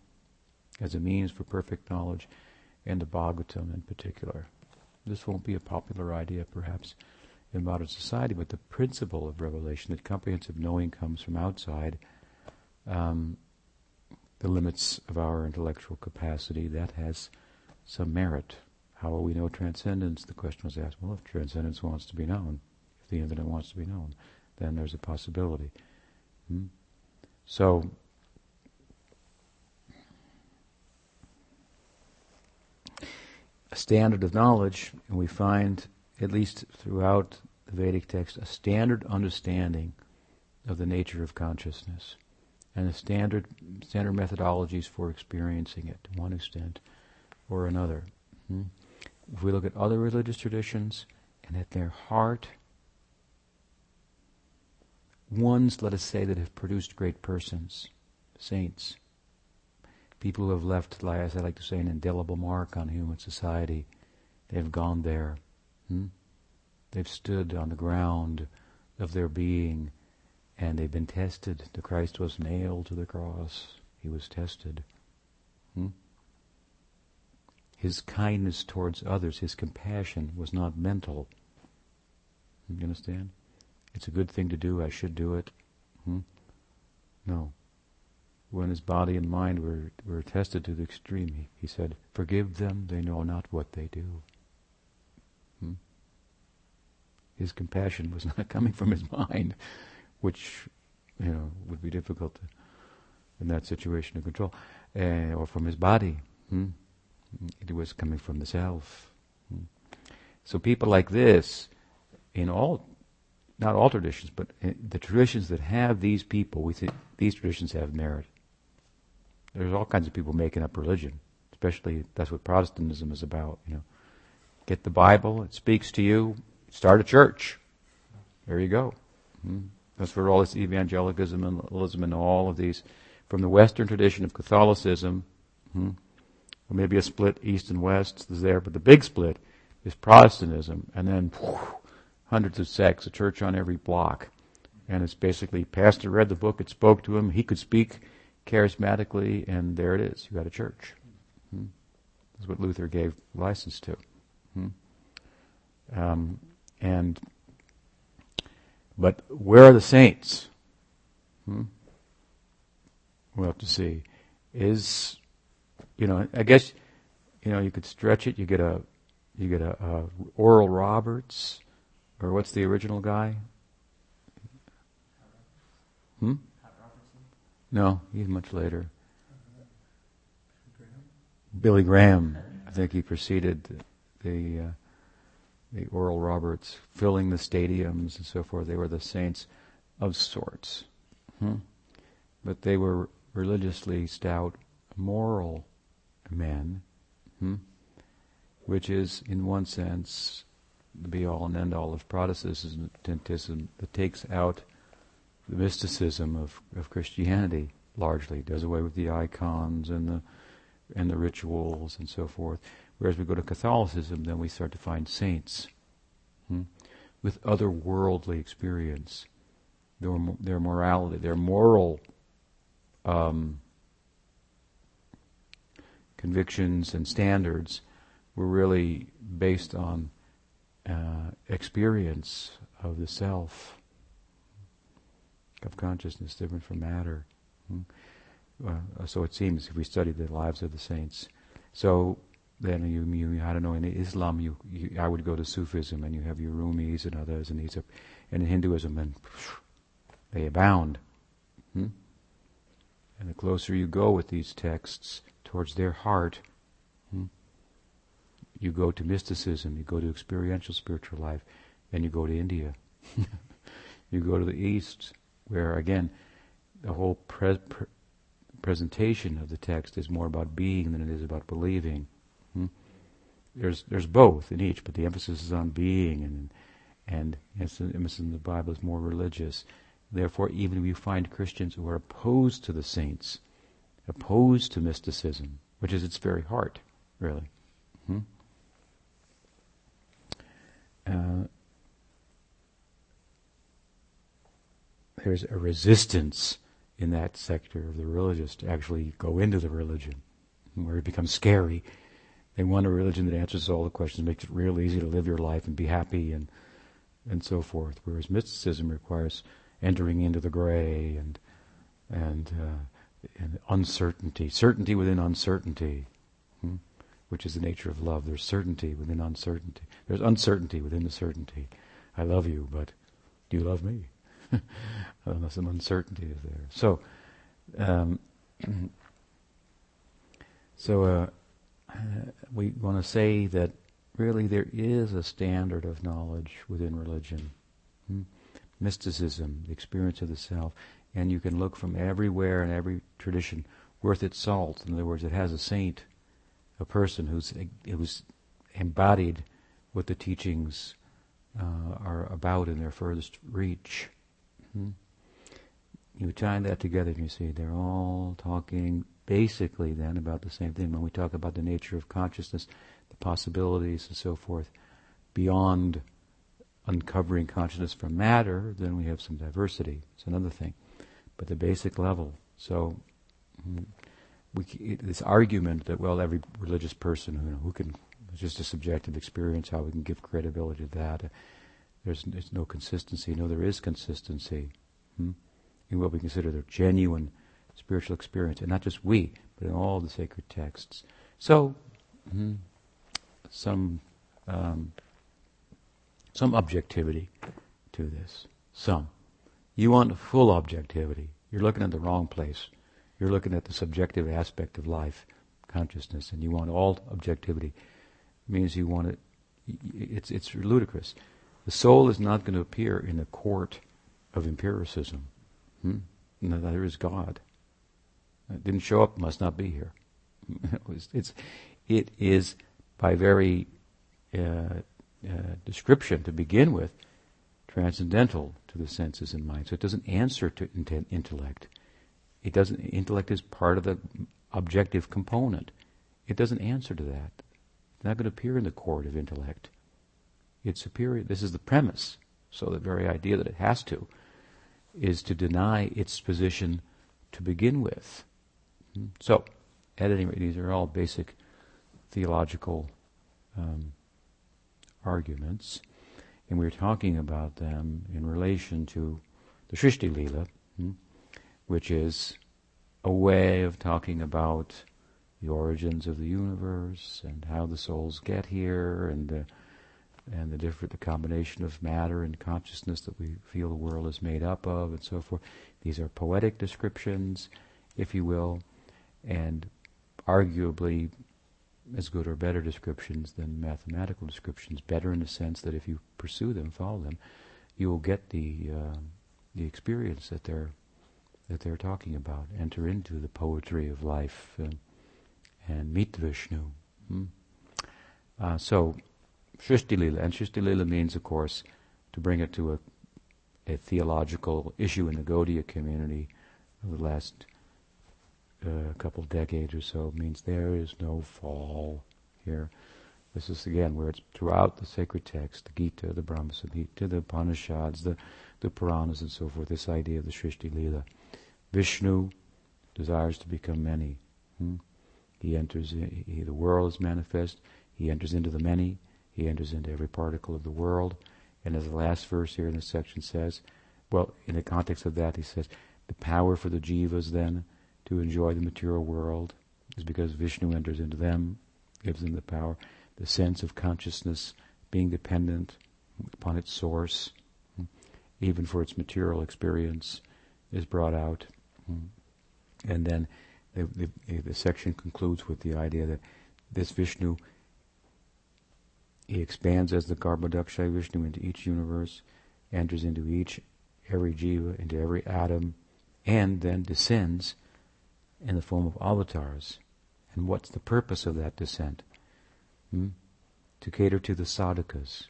as a means for perfect knowledge, and the Bhagavatam in particular. This won't be a popular idea, perhaps, in modern society, but the principle of revelation, that comprehensive knowing comes from outside um, the limits of our intellectual capacity, that has some merit. How will we know transcendence? The question was asked, well, if transcendence wants to be known, if the infinite wants to be known, then there's a possibility. Hmm? So, a standard of knowledge, and we find, at least throughout the Vedic text, a standard understanding of the nature of consciousness and the standard standard methodologies for experiencing it to one extent or another. Hmm? If we look at other religious traditions and at their heart, ones, let us say, that have produced great persons, saints, people who have left, as I like to say, an indelible mark on human society. They've gone there. Hmm? They've stood on the ground of their being and they've been tested. The Christ was nailed to the cross. He was tested. Hmm? His kindness towards others, his compassion was not mental. You understand? It's a good thing to do. I should do it. Hmm? No. When his body and mind were, were tested to the extreme, he, he said, Forgive them, they know not what they do. Hmm? His compassion was not coming from his mind, which you know would be difficult to, in that situation to control, uh, or from his body. Hmm? It was coming from the self. Hmm? So people like this, in all, not all traditions, but the traditions that have these people, we think these traditions have merit. There's all kinds of people making up religion, especially that's what Protestantism is about. You know, get the Bible; it speaks to you. Start a church. There you go. Hmm? That's where all this evangelicalism and all of these, from the Western tradition of Catholicism, hmm, maybe a split east and west is there, but the big split is Protestantism, and then whew, hundreds of sects, a church on every block, and it's basically pastor read the book, it spoke to him, he could speak charismatically, and there it is. You got a church. Hmm. That's what Luther gave license to. Hmm. Um, and but where are the saints? Hmm? We'll have to see. Is you know, I guess you know you could stretch it. You get a you get a, a Oral Roberts, or what's the original guy? Hmm. No, he's much later. Billy Graham. I think he preceded the. Uh, the Oral Roberts filling the stadiums and so forth. They were the saints of sorts. Hmm? But they were religiously stout, moral men, hmm? which is, in one sense, the be all and end all of Protestantism that takes out the mysticism of, of Christianity largely, does away with the icons and the and the rituals and so forth. Whereas we go to Catholicism, then we start to find saints hmm, with otherworldly experience, their, their morality, their moral um, convictions and standards were really based on uh, experience of the self, of consciousness, different from matter. Hmm? Uh, so it seems if we study the lives of the saints. So then you, you I don't know, in Islam, you, you, I would go to Sufism, and you have your Rumis and others, and these are, and in Hinduism, and they abound. Hmm? And the closer you go with these texts towards their heart, hmm, you go to mysticism, you go to experiential spiritual life, and you go to India. you go to the East, where again, the whole pre- pre- presentation of the text is more about being than it is about believing. There's there's both in each, but the emphasis is on being, and and the emphasis in the Bible is more religious. Therefore, even you find Christians who are opposed to the saints, opposed to mysticism, which is its very heart, really. Hmm? Uh, there's a resistance in that sector of the religious to actually go into the religion, where it becomes scary. They want a religion that answers all the questions, makes it real easy to live your life and be happy and and so forth. Whereas mysticism requires entering into the gray and and, uh, and uncertainty, certainty within uncertainty, hmm? which is the nature of love. There's certainty within uncertainty. There's uncertainty within the certainty. I love you, but do you love me? Some uncertainty is there. So, um, so uh, we want to say that really there is a standard of knowledge within religion. Hmm? Mysticism, the experience of the self, and you can look from everywhere and every tradition worth its salt. In other words, it has a saint, a person who's who's embodied what the teachings uh, are about in their furthest reach. Hmm? You tie that together and you see they're all talking basically then about the same thing. When we talk about the nature of consciousness, the possibilities and so forth, beyond uncovering consciousness from matter, then we have some diversity. It's another thing. But the basic level. So, hmm, we, this argument that, well, every religious person who, who can, it's just a subjective experience, how we can give credibility to that. There's, there's no consistency. No, there is consistency hmm? in what we consider the genuine spiritual experience, and not just we, but in all the sacred texts. So, hmm, some um, some objectivity to this. Some. You want full objectivity. You're looking at the wrong place. You're looking at the subjective aspect of life, consciousness, and you want all objectivity. It means you want it. It's it's ludicrous. The soul is not going to appear in a court of empiricism. Hmm? Is God. It didn't show up, must not be here. it's, it is by very uh, uh, description to begin with transcendental to the senses and mind. So it doesn't answer to intent, intellect. It doesn't. Intellect is part of the objective component. It doesn't answer to that. It's not going to appear in the court of intellect its superior. This is the premise. So the very idea that it has to is to deny its position to begin with. So, at any rate, these are all basic theological um, arguments, and we're talking about them in relation to the Srishti Lila, hmm? which is a way of talking about the origins of the universe and how the souls get here and the and the different the combination of matter and consciousness that we feel the world is made up of and so forth. These are poetic descriptions, if you will, and arguably as good or better descriptions than mathematical descriptions. Better in the sense that if you pursue them, follow them, you will get the uh, the experience that they're that they're talking about. Enter into the poetry of life uh, and meet Vishnu. Hmm? Uh, so Shrishti Lila. And Shrishti Lila means, of course, to bring it to a, a theological issue in the Gaudiya community of the last uh, couple of decades or so, means there is no fall here. This is again where it's throughout the sacred text, the Gita, the Brahma Samhita, the Upanishads, the, the Puranas and so forth, this idea of the Shrishti Lila. Vishnu desires to become many. Hmm? He enters, he, the world is manifest. He enters into the many. He enters into every particle of the world. And as the last verse here in this section says, well, in the context of that, he says, the power for the jivas then to enjoy the material world is because Vishnu enters into them, gives them the power, the sense of consciousness being dependent upon its source, even for its material experience, is brought out. And then the, the, the section concludes with the idea that this Vishnu, he expands as the Garbhodakshayi Vishnu into each universe, enters into each, every jiva, into every atom, and then descends in the form of avatars. And what's the purpose of that descent? Hmm? To cater to the sadhakas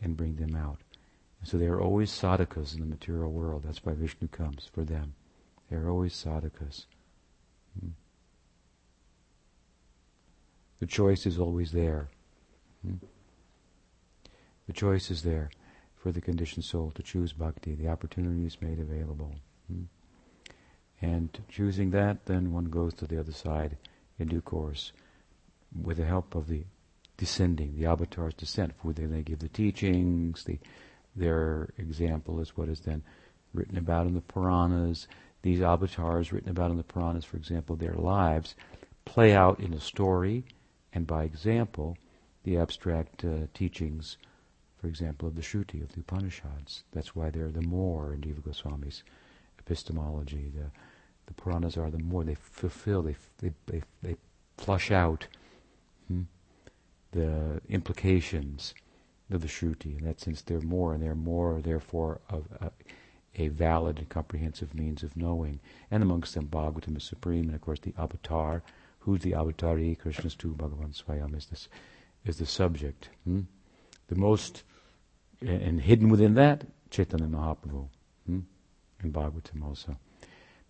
and bring them out. So they are always sadhakas in the material world. That's why Vishnu comes for them. They are always sadhakas. Hmm? The choice is always there. Hmm? The choice is there for the conditioned soul to choose bhakti. The opportunity is made available. Hmm? And choosing that, then one goes to the other side in due course with the help of the descending, the avatar's descent, for they, they give the teachings, the, their example is what is then written about in the Puranas. These avatars written about in the Puranas, for example, their lives play out in a story and by example the abstract uh, teachings, for example, of the Shruti, of the Upanishads. That's why they're the more in Jiva Goswami's epistemology. The, the Puranas are the more they fulfill, they, they, they, they flush out hmm, the implications of the Shruti. In that sense, they're more, and they're more, therefore, of a, a valid and comprehensive means of knowing. And amongst them, Bhagavatam is supreme, and of course, the avatar. Who's the avatari? Krishna's tu Bhagavan Swayam is, this, is the subject. Hmm? The most, and hidden within that, Chaitanya Mahaprabhu. In Bhagavatam also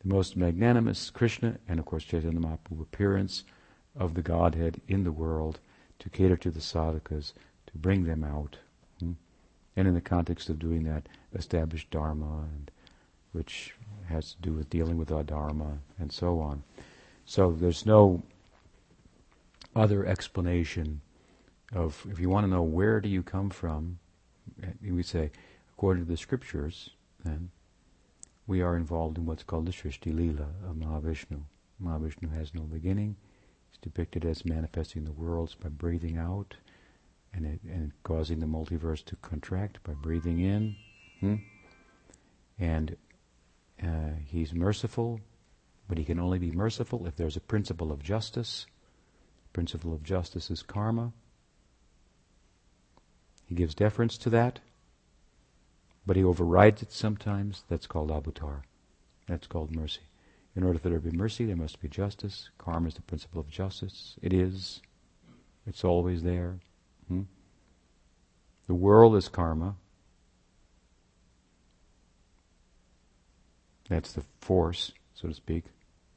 the most magnanimous Krishna, and of course Chaitanya Mahaprabhu, appearance of the Godhead in the world to cater to the sadhakas, to bring them out. Hmm? And in the context of doing that, establish Dharma, and, which has to do with dealing with adharma, and so on. So there's no other explanation of, if you want to know where do you come from, we say, according to the scriptures, then we are involved in what's called the Srishti Leela of Mahavishnu. Mahavishnu has no beginning. He's depicted as manifesting the worlds by breathing out and, it, and causing the multiverse to contract by breathing in. Hmm? And uh, he's merciful, but he can only be merciful if there's a principle of justice. The Principle of justice is karma. He gives deference to that but he overrides it sometimes. That's called avatar. That's called mercy. In order for there to be mercy, there must be justice. Karma is the principle of justice. It is. It's always there. Hmm? The world is karma. That's the force, so to speak,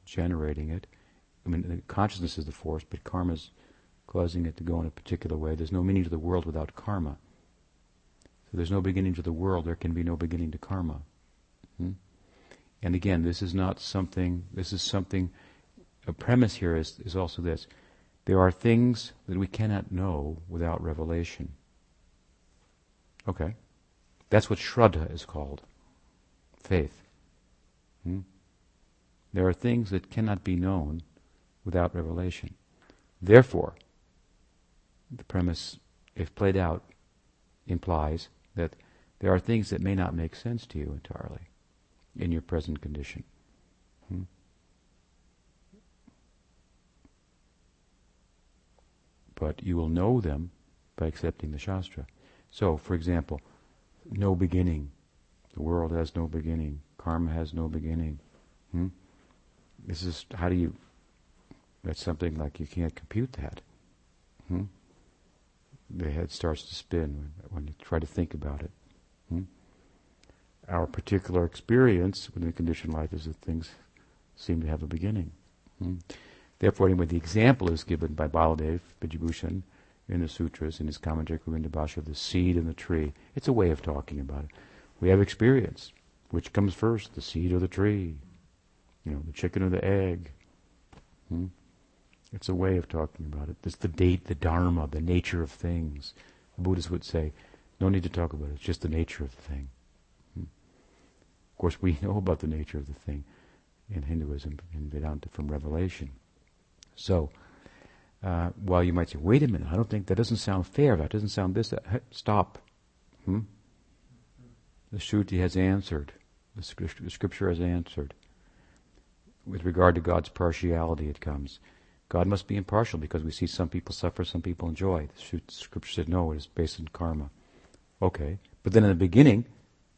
generating it. I mean, consciousness is the force, but karma is causing it to go in a particular way. There's no meaning to the world without karma. So there's no beginning to the world, there can be no beginning to karma. Hmm? And again, this is not something, this is something, a premise here is, is also this. There are things that we cannot know without revelation. Okay? That's what Shraddha is called. Faith. Hmm? There are things that cannot be known without revelation. Therefore, the premise, if played out, implies that there are things that may not make sense to you entirely in your present condition. Hmm? But you will know them by accepting the Shastra. So, for example, no beginning. The world has no beginning. Karma has no beginning. Hmm? This is, how do you, that's something like you can't compute that. Hmm? The head starts to spin when, you try to think about it. Hmm? Our particular experience within conditioned life is that things seem to have a beginning. Hmm? Therefore, anyway, the example is given by Baladev Vidyabhushan in the sutras, in his commentary, Govinda Bhashya, the seed and the tree. It's a way of talking about it. We have experience. Which comes first, the seed or the tree? You know, the chicken or the egg? Hmm? It's a way of talking about it. It's the date, the dharma, the nature of things. The Buddhists would say, no need to talk about it. It's just the nature of the thing. Hmm. Of course, we know about the nature of the thing in Hinduism and Vedanta from Revelation. So, uh, while you might say, wait a minute, I don't think that doesn't sound fair. That doesn't sound this. That. Stop. Hmm? The Shruti has answered. The scripture has answered. With regard to God's partiality, it comes. God must be impartial because we see some people suffer, some people enjoy. The scripture said no, it is based on karma. Okay. But then in the beginning,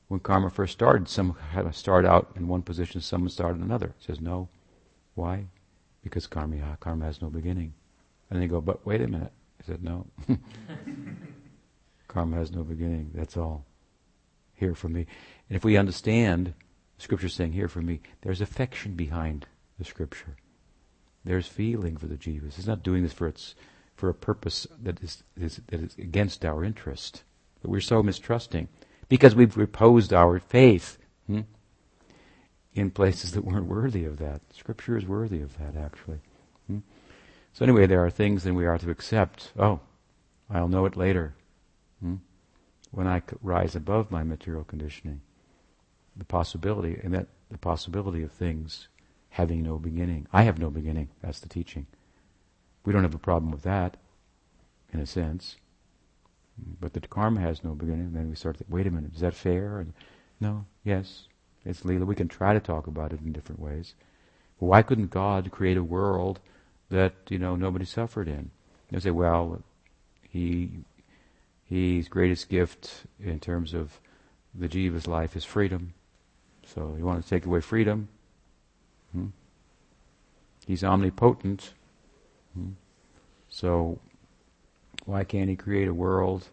when karma first started, some had to start out in one position, some started in another. It says no. Why? Because karma, karma has no beginning. And they go, but wait a minute. I said, no. karma has no beginning. That's all. Hear from me. And if we understand, the scripture saying, hear from me, there's affection behind the scripture. There's feeling for the jivas. It's not doing this for its for a purpose that is, is that is against our interest. But we're so mistrusting because we've reposed our faith hmm, in places that weren't worthy of that. Scripture is worthy of that, actually. Hmm? So anyway, there are things that we are to accept. Oh, I'll know it later. Hmm? When I rise above my material conditioning, the possibility, and that the possibility of things having no beginning. I have no beginning. That's the teaching. We don't have a problem with that, in a sense. But the karma has no beginning. Then we start to wait a minute, is that fair? And no, yes, it's Leela. We can try to talk about it in different ways. But why couldn't God create a world that, you know, nobody suffered in? They say, well, he, his greatest gift in terms of the jiva's life is freedom. So you want to take away freedom? Hmm? He's omnipotent. Hmm? So why can't he create a world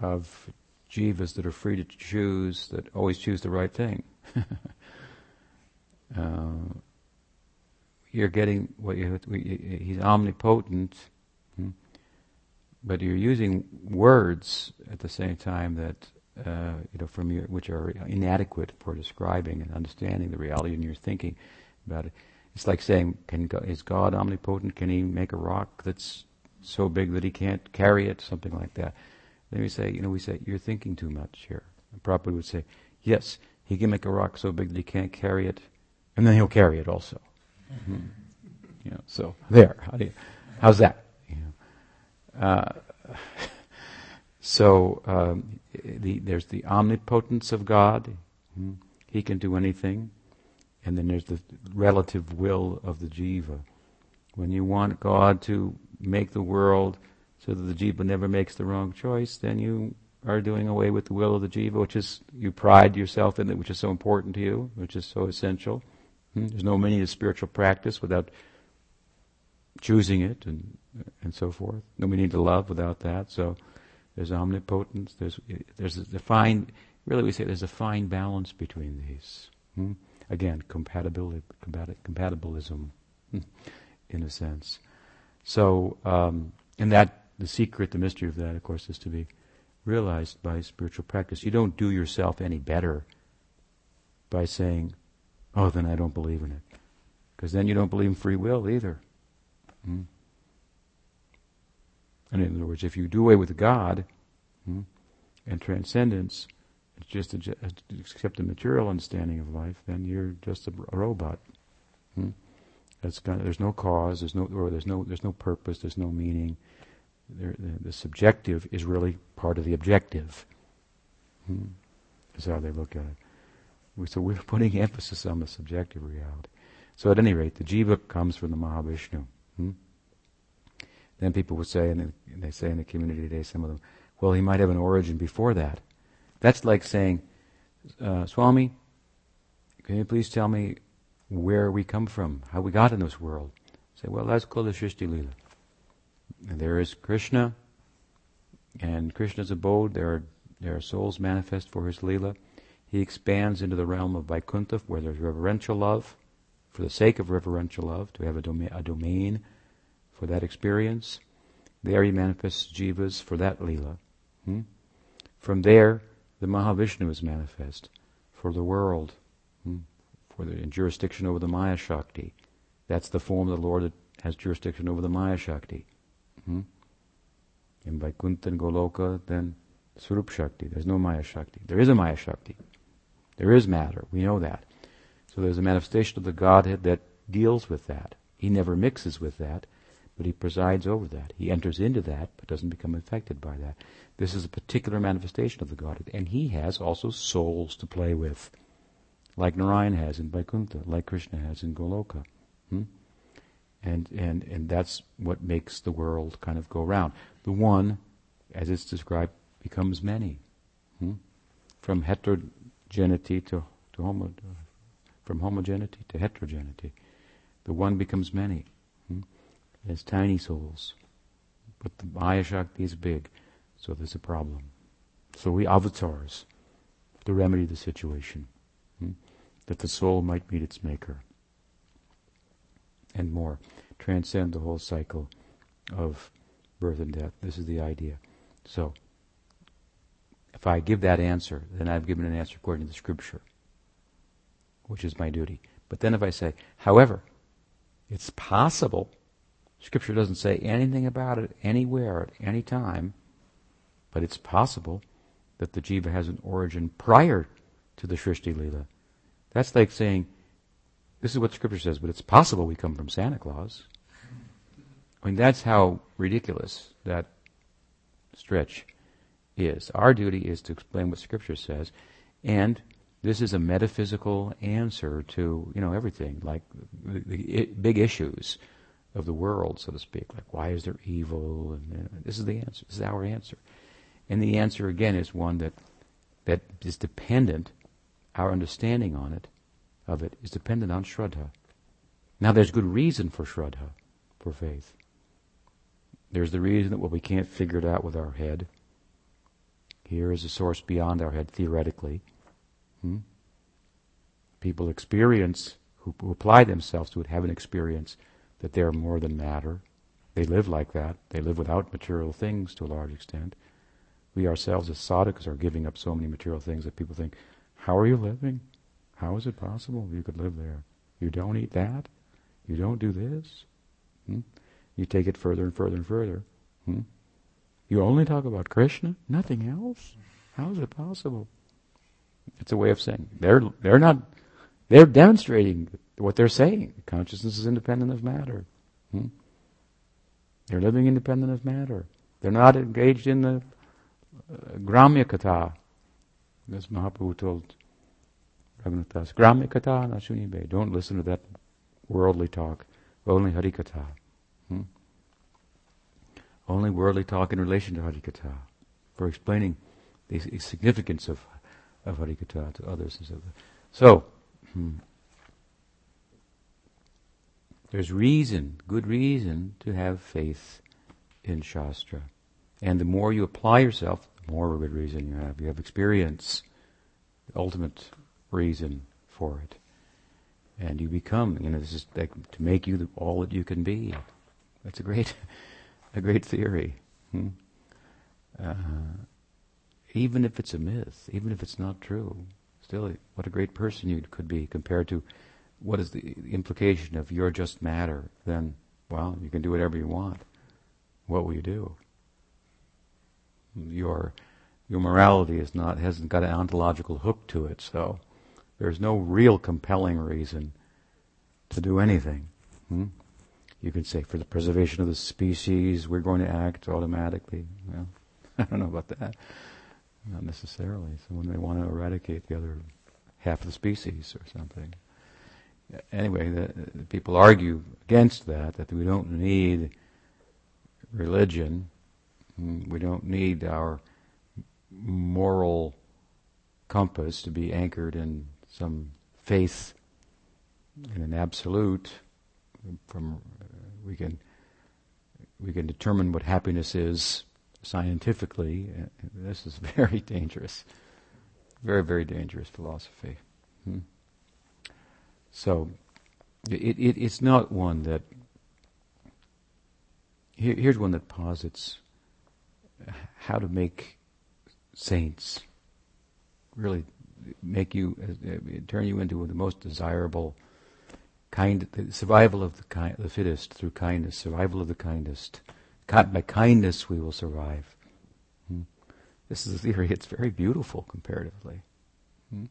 of jivas that are free to choose, that always choose the right thing? uh, you're getting what you. He's omnipotent, hmm? but you're using words at the same time that uh, you know from your, which are inadequate for describing and understanding the reality, in you're thinking about it. It's like saying, "Can is God omnipotent? Can He make a rock that's so big that he can't carry it, something like that. Then we say, you know, we say, you're thinking too much here. And Prabhupada would say, yes, he can make a rock so big that he can't carry it, and then he'll carry it also. Mm-hmm. You know, so there. How you, how's that? You know, uh, so um, the, there's the omnipotence of God. Mm-hmm. He can do anything. And then there's the relative will of the jiva. When you want God to make the world so that the jiva never makes the wrong choice, then you are doing away with the will of the jiva, which is you pride yourself in it, which is so important to you, which is so essential. Hmm? There's no meaning to spiritual practice without choosing it, and and so forth. No meaning to love without that. So there's omnipotence. There's there's a fine. Really, we say there's a fine balance between these. Hmm? Again, compatibility, compatibilism, hmm, in a sense. So, um, and that, the secret, the mystery of that, of course, is to be realized by spiritual practice. You don't do yourself any better by saying, oh, then I don't believe in it. Because then you don't believe in free will either. Hmm? And in other words, if you do away with God hmm, and transcendence, it's just a, accept the material understanding of life, then you're just a, a robot. Hmm? That's kind of, there's no cause, there's no, or there's no, there's no purpose, there's no meaning. There, the, the, subjective is really part of the objective. Hmm. Is how they look at it. So we're putting emphasis on the subjective reality. So at any rate, the jiva comes from the Mahavishnu. Then people would say, and they say in the community today, some of them, well, he might have an origin before that. That's like saying, uh, Swami, can you please tell me where we come from, how we got in this world. Say, well, that's called the Shrishti Lila. And there is Krishna, and Krishna's abode, there are, there are souls manifest for his Lila. He expands into the realm of Vaikuntha, where there's reverential love, for the sake of reverential love, to have a, doma- a domain for that experience. There he manifests jivas for that Lila. Hmm? From there, the Mahavishnu is manifest for the world. Hmm? for the jurisdiction over the Maya Shakti. That's the form of the Lord that has jurisdiction over the Maya Shakti. Hmm? In Vaikuntha and Goloka, then Swarup Shakti. There's no Maya Shakti. There is a Maya Shakti. There is matter. We know that. So there's a manifestation of the Godhead that deals with that. He never mixes with that, but he presides over that. He enters into that, but doesn't become affected by that. This is a particular manifestation of the Godhead. And he has also souls to play with, like Narayan has in Vaikuntha, like Krishna has in Goloka. Hmm? And, and, and that's what makes the world kind of go round. The one, as it's described, becomes many. Hmm? From heterogeneity to, to homo, from homogeneity to heterogeneity. The one becomes many. As tiny souls. But the Maya Shakti is big. So there's a problem. So we avatars to remedy the situation, hmm? that the soul might meet its maker, and more, transcend the whole cycle of birth and death. This is the idea. So, if I give that answer, then I've given an answer according to the scripture, which is my duty. But then if I say, however, it's possible, scripture doesn't say anything about it anywhere at any time, but it's possible that the jiva has an origin prior to the Srishti Leela. That's like saying, this is what Scripture says, but it's possible we come from Santa Claus. I mean, that's how ridiculous that stretch is. Our duty is to explain what Scripture says, and this is a metaphysical answer to you know everything, like the, the big issues of the world, so to speak. Like why is there evil? And uh, this is the answer. This is our answer. And the answer again is one that that is dependent, our understanding on it, of it, is dependent on Shraddha. Now there's good reason for Shraddha, for faith. There's the reason that well we can't figure it out with our head. Here is a source beyond our head, theoretically. Hmm? People experience, who, who apply themselves to it, have an experience that they are more than matter. They live like that. They live without material things to a large extent. We ourselves as sadhakas are giving up so many material things that people think, how are you living? How is it possible you could live there? You don't eat that? You don't do this? Hmm? You take it further and further and further. Hmm? You only talk about Krishna? Nothing else? How is it possible? It's a way of saying they're they're not they're demonstrating what they're saying. Consciousness is independent of matter. Hmm? They're living independent of matter. They're not engaged in the Gramya Katha. As Mahaprabhu told Raghunath Gramya Katha Nashunibe. Don't listen to that worldly talk. Only Hari Katha. Hmm? Only worldly talk in relation to Hari Katha. For explaining the significance of, of Hari Katha to others. And so, so hmm, there's reason, good reason, to have faith in Shastra. And the more you apply yourself, the more good reason you have. You have experience, the ultimate reason for it. And you become, you know, this is like to make you the, all that you can be. That's a great, a great theory. Hmm? Uh, even if it's a myth, even if it's not true, still, what a great person you could be compared to what is the implication of you're just matter, then, well, you can do whatever you want. What will you do? your your morality is not hasn't got an ontological hook to it, so there's no real compelling reason to do anything. Hmm? You could say for the preservation of the species, we're going to act automatically. Well, I don't know about that. Not necessarily. So when they want to eradicate the other half of the species or something. Anyway, the, the people argue against that, that we don't need religion we don't need our moral compass to be anchored in some faith in an absolute. From uh, we can we can determine what happiness is scientifically. This is very dangerous, very very dangerous philosophy. Hmm. So it, it, it's not one that. Here, here's one that posits how to make saints really make you uh, turn you into the most desirable kind, the survival of the, ki- the fittest through kindness, survival of the kindest. By kindness we will survive. Hmm? This is a theory, it's very beautiful comparatively. Hmm?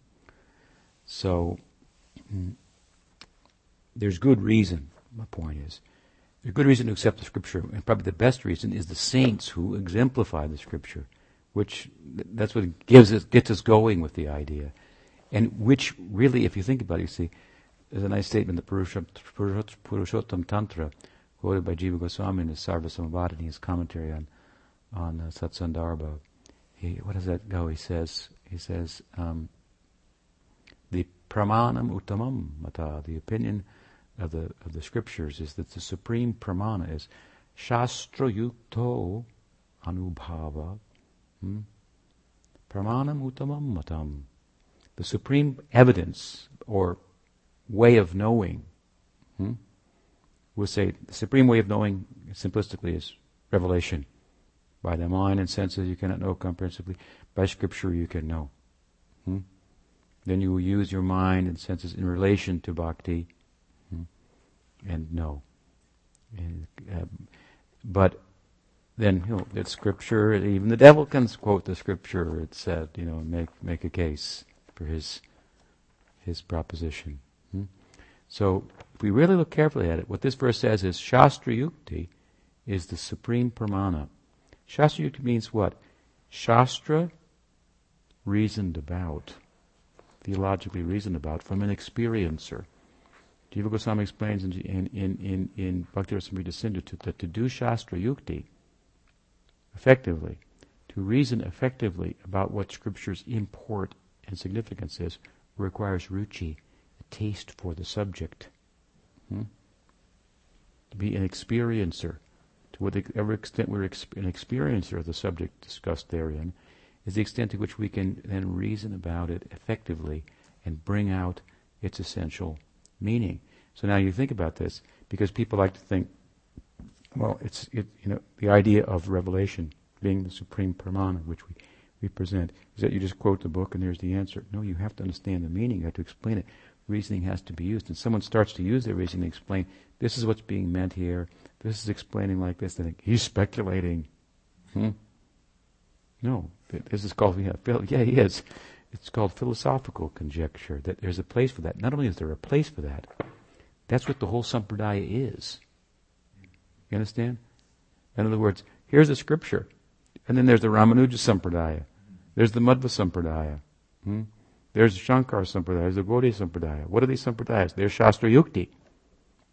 So, hmm, there's good reason, my point is. There's good reason to accept the scripture, and probably the best reason is the saints who exemplify the scripture, which that's what gives us, gets us going with the idea. And which really, if you think about it, you see, there's a nice statement in the Purushottam Tantra, quoted by Jiva Goswami in his Sarva Samvadini, his commentary on, on uh, Satsandarbha. He, what does that go? He says, he says, um, the pramanam uttamam mata, the opinion of the of the scriptures is that the supreme pramana is shastra yukto anubhava hmm? pramanam uttamam matam. The supreme evidence or way of knowing. Hmm? We'll say the supreme way of knowing, simplistically, is revelation. By the mind and senses you cannot know comprehensively. By scripture you can know. Hmm? Then you will use your mind and senses in relation to bhakti hmm? and know. And, uh, but then you know it's scripture. Even the devil can quote the scripture. It said, you know, make make a case for his his proposition. So if we really look carefully at it, what this verse says is Shastra Yukti is the supreme pramana. Shastra Yukti means what? Shastra reasoned about, theologically reasoned about from an experiencer. Jiva Goswami explains in, in, in, in, in Bhakti Rasamrita Sindhu that to do Shastra Yukti effectively, to reason effectively about what scripture's import and significance is, requires ruchi, taste for the subject. Hmm? To be an experiencer, to whatever extent we're an experiencer of the subject discussed therein, is the extent to which we can then reason about it effectively and bring out its essential meaning. So now you think about this, because people like to think, well, it's it, you know the idea of revelation being the supreme pramana, which we we present, is that you just quote the book and there's the answer. No, you have to understand the meaning. You have to explain it reasoning has to be used. And someone starts to use their reasoning to explain, this is what's being meant here, this is explaining like this, they think, he's speculating. Hmm? No, this is called, yeah, yeah, he is. It's called philosophical conjecture, that there's a place for that. Not only is there a place for that, that's what the whole sampradaya is. You understand? In other words, here's a scripture, and then there's the Ramanuja Sampradaya, there's the Madhva Sampradaya. Hmm? There's Shankar Sampradaya, there's the Gaudiya Sampradaya. What are these Sampradayas? They're Shastra Yukti.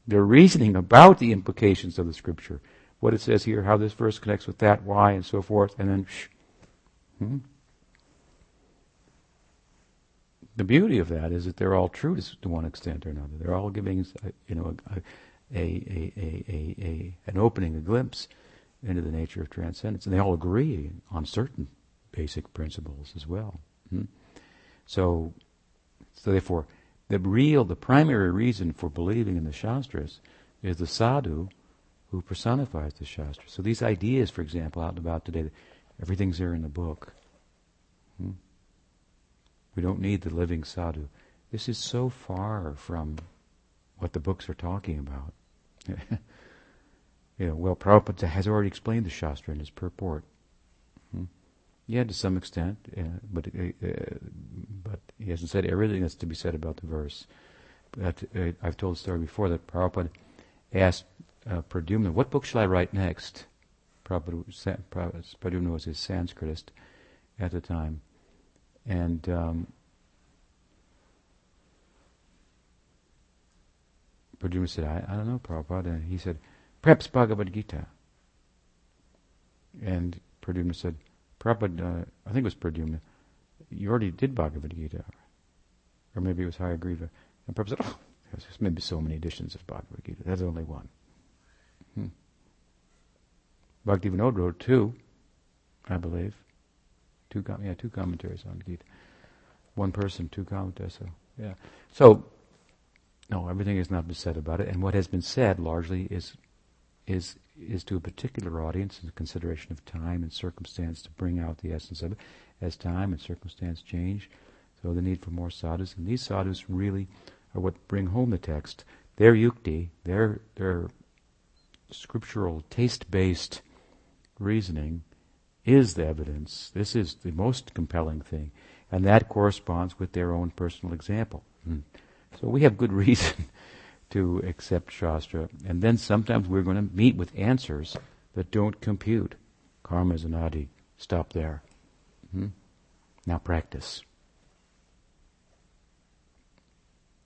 They're reasoning about the implications of the scripture. What it says here, how this verse connects with that, why, and so forth, and then shh. Hmm? The beauty of that is that they're all true to, one extent or another. They're all giving, you know, a, a, a, a, an opening, a glimpse into the nature of transcendence, and they all agree on certain basic principles as well. Hmm? So, so therefore, the real, the primary reason for believing in the Shastras is the sadhu who personifies the Shastras. So these ideas, for example, out and about today, everything's there in the book. Hmm? We don't need the living sadhu. This is so far from what the books are talking about. you know, well, Prabhupada has already explained the Shastra in his purport. Yeah, to some extent, but uh, uh, but he hasn't said everything that's to be said about the verse. But, uh, I've told the story before that Prabhupada asked uh, Pradyumna, "What book shall I write next?" Prabhupada, Pradyumna was his Sanskritist at the time, and um, Pradyumna said, I, I don't know, Prabhupada. And he said, perhaps Bhagavad Gita. And Pradyumna said, Prabhupada, uh, I think it was Pradyumna, you already did Bhagavad Gita. Or maybe it was Hayagriva. And Prabhupada said, oh, there's maybe so many editions of Bhagavad Gita. There's only one. Hmm. Bhaktivinoda wrote two, I believe. Two, com- yeah, two commentaries on Gita. One person, two commentaries. So, yeah. So, no, everything has not been said about it. And what has been said largely is, is is to a particular audience in the consideration of time and circumstance to bring out the essence of it. As time and circumstance change, so the need for more sadhus. And these sadhus really are what bring home the text. their yukti, their their scriptural taste-based reasoning is the evidence. This is the most compelling thing, and that corresponds with their own personal example. Mm. So we have good reason to accept Shastra, and then sometimes we're going to meet with answers that don't compute. Karma is anadi. Stop there. Hmm? Now practice.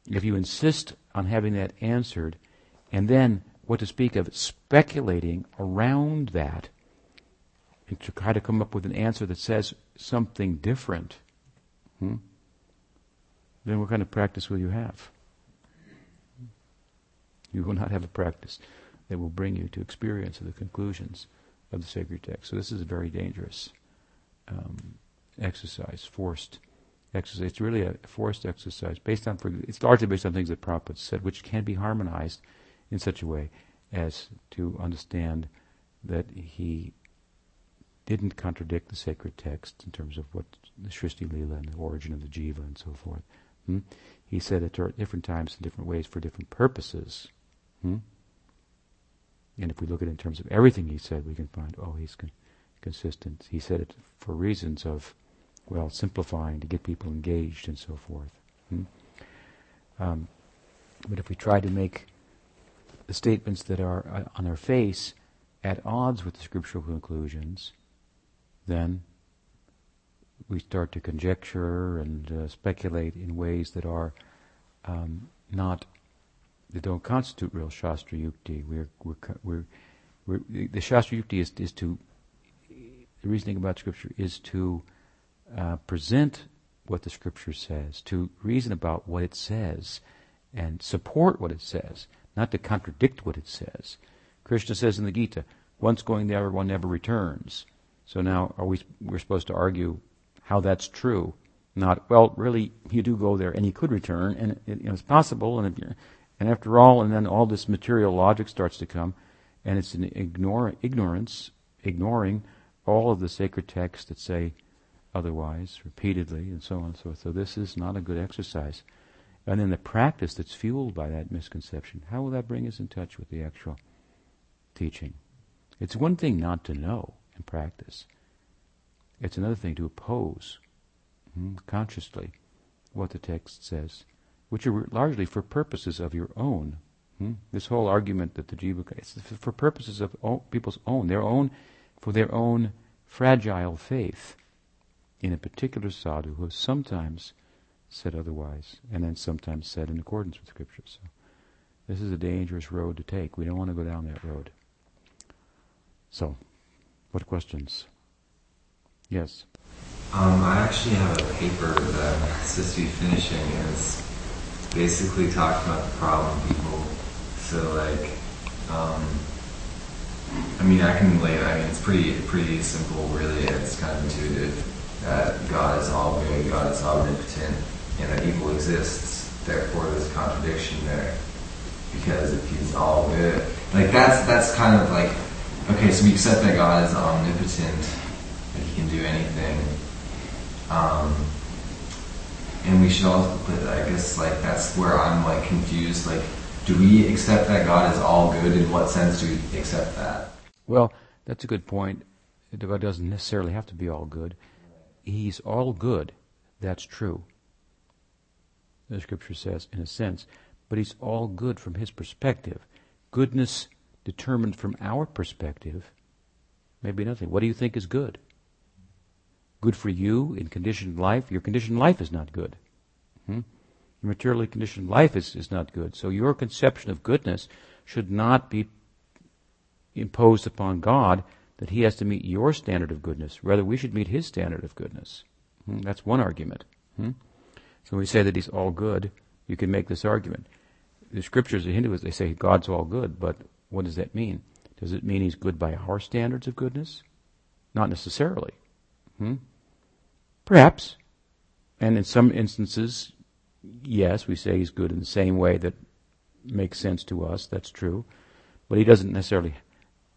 If you insist on having that answered, and then what to speak of speculating around that, and to try to come up with an answer that says something different, hmm? then what kind of practice will you have? You will not have a practice that will bring you to experience of the conclusions of the sacred text. So this is a very dangerous um, exercise, forced exercise. It's really a forced exercise based on, it's largely based on things that Prabhupada said, which can be harmonized in such a way as to understand that he didn't contradict the sacred text in terms of what the Srishti Lila and the origin of the Jiva and so forth. Hmm? He said it at different times in different ways for different purposes. Hmm? And if we look at it in terms of everything he said, we can find, oh, he's con- consistent. He said it for reasons of, well, simplifying to get people engaged and so forth. Hmm? Um, but if we try to make the statements that are uh, on their face at odds with the scriptural conclusions, then we start to conjecture and uh, speculate in ways that are um, not that don't constitute real Shastra Yukti. We're, we're, we're, we're, the Shastra Yukti is, is to, the reasoning about Scripture is to uh, present what the Scripture says, to reason about what it says, and support what it says, not to contradict what it says. Krishna says in the Gita, once going there, one never returns. So now, are we, we're supposed to argue how that's true? Not, well, really, you do go there and you could return, and it, you know, it's possible, and if you're, and after all, and then all this material logic starts to come, and it's an ignore, ignorance, ignoring all of the sacred texts that say otherwise repeatedly, and so on and so forth. So this is not a good exercise. And then the practice that's fueled by that misconception, how will that bring us in touch with the actual teaching? It's one thing not to know and practice. It's another thing to oppose hmm, consciously what the text says which are largely for purposes of your own. Hmm? This whole argument that the jiva, it's for purposes of people's own, their own, for their own fragile faith in a particular sadhu who has sometimes said otherwise, and then sometimes said in accordance with Scripture. So this is a dangerous road to take. We don't want to go down that road. So, what questions? Yes. Um, I actually have a paper that I'm supposed to be finishing. It's basically talking about the problem people. So like, um, I mean, I can lay. I mean, it's pretty pretty simple, really. It's kind of intuitive that God is all good, God is omnipotent, and that evil exists. Therefore, there's a contradiction there because if He's all good, like that's that's kind of like okay. So we accept that God is omnipotent, that He can do anything. Um, and we should put, I guess, like that's where I'm like confused. Like, do we accept that God is all good? In what sense do we accept that? Well, that's a good point. God doesn't necessarily have to be all good. He's all good. That's true. The scripture says, in a sense, but he's all good from his perspective. Goodness determined from our perspective may be nothing. What do you think is good? Good for you in conditioned life, your conditioned life is not good. Hmm? Your materially conditioned life is, is not good. So your conception of goodness should not be imposed upon God that He has to meet your standard of goodness. Rather, we should meet His standard of goodness. Hmm? That's one argument. Hmm? So when we say that He's all good, you can make this argument. The scriptures, the Hindus, they say God's all good, but what does that mean? Does it mean He's good by our standards of goodness? Not necessarily. Hmm? Perhaps. And in some instances, yes, we say he's good in the same way that makes sense to us. That's true. But he doesn't necessarily.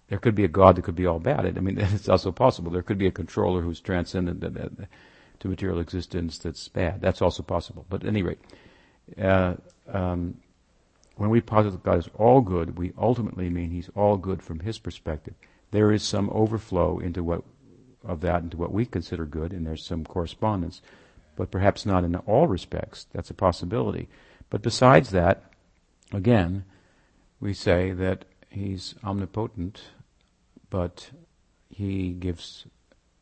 There could be a God that could be all bad. I mean, it's also possible. There could be a controller who's transcendent to material existence that's bad. That's also possible. But at any rate, uh, um, when we posit that God is all good, we ultimately mean He's all good from His perspective. There is some overflow into what of that into what we consider good, and there's some correspondence, but perhaps not in all respects. That's a possibility. But besides that, again, we say that He's omnipotent, but He gives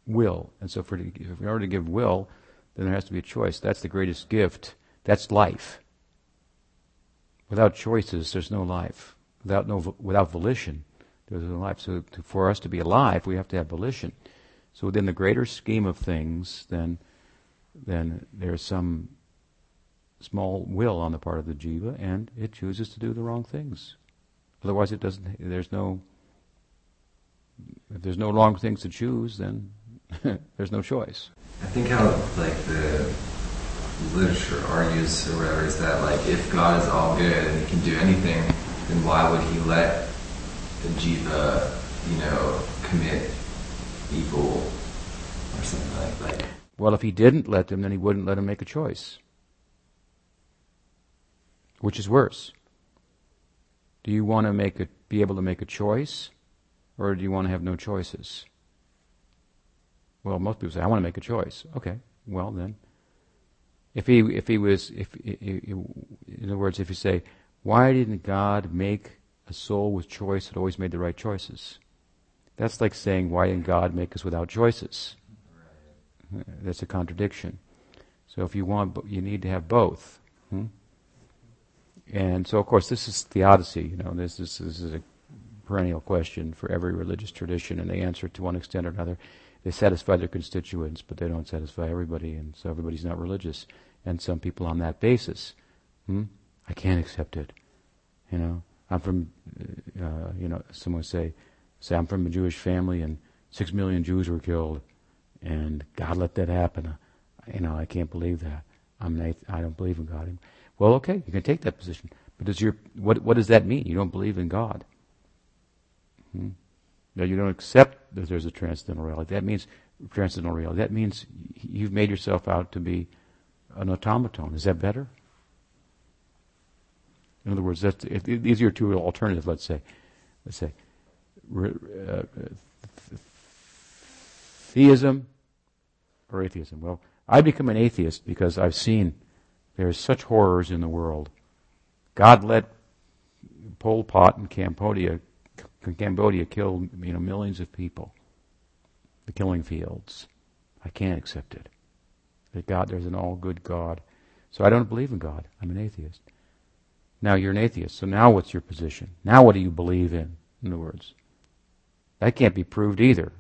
will, and so for in order to give will, then there has to be a choice. That's the greatest gift. That's life. Without choices, there's no life. Without no without volition, there's no life. So to, for us to be alive, we have to have volition. So within the greater scheme of things, then then there's some small will on the part of the jiva, and it chooses to do the wrong things. Otherwise, it doesn't. There's no. If there's no wrong things to choose, then there's no choice. I think how like the literature argues or whatever is that like if God is all good and he can do anything, then why would he let the jiva, you know, commit evil or something like that? Well, if he didn't let them, then he wouldn't let them make a choice. Which is worse? Do you want to make a, be able to make a choice, or do you want to have no choices? Well, most people say, I want to make a choice. Okay, well then, if he if he was if in other words, if you say, why didn't God make a soul with choice that always made the right choices? That's like saying, why didn't God make us without choices? That's a contradiction. So if you want, you need to have both. Hmm? And so, of course, this is theodicy. You know, this, this, this is a perennial question for every religious tradition, and they answer it to one extent or another they satisfy their constituents, but they don't satisfy everybody, and so everybody's not religious. And some people on that basis, hmm, I can't accept it. You know, I'm from, uh, you know, someone say, say I'm from a Jewish family, and six million Jews were killed, and God let that happen. You know, I can't believe that. I'm an I don't believe in God. Well, okay, you can take that position, but does your what what does that mean? You don't believe in God. Hmm? that you don't accept that there's a transcendental reality. That means transcendental reality. That means you've made yourself out to be an automaton. Is that better? In other words, that's, if, these are your two alternatives. Let's say, let's say, uh, theism or atheism. Well, I become an atheist because I've seen there's such horrors in the world. God let Pol Pot in Cambodia Cambodia killed you know millions of people. The killing fields. I can't accept it. That God, there's an all good God. So I don't believe in God. I'm an atheist. Now you're an atheist. So now what's your position? Now what do you believe in? In other words, that can't be proved either,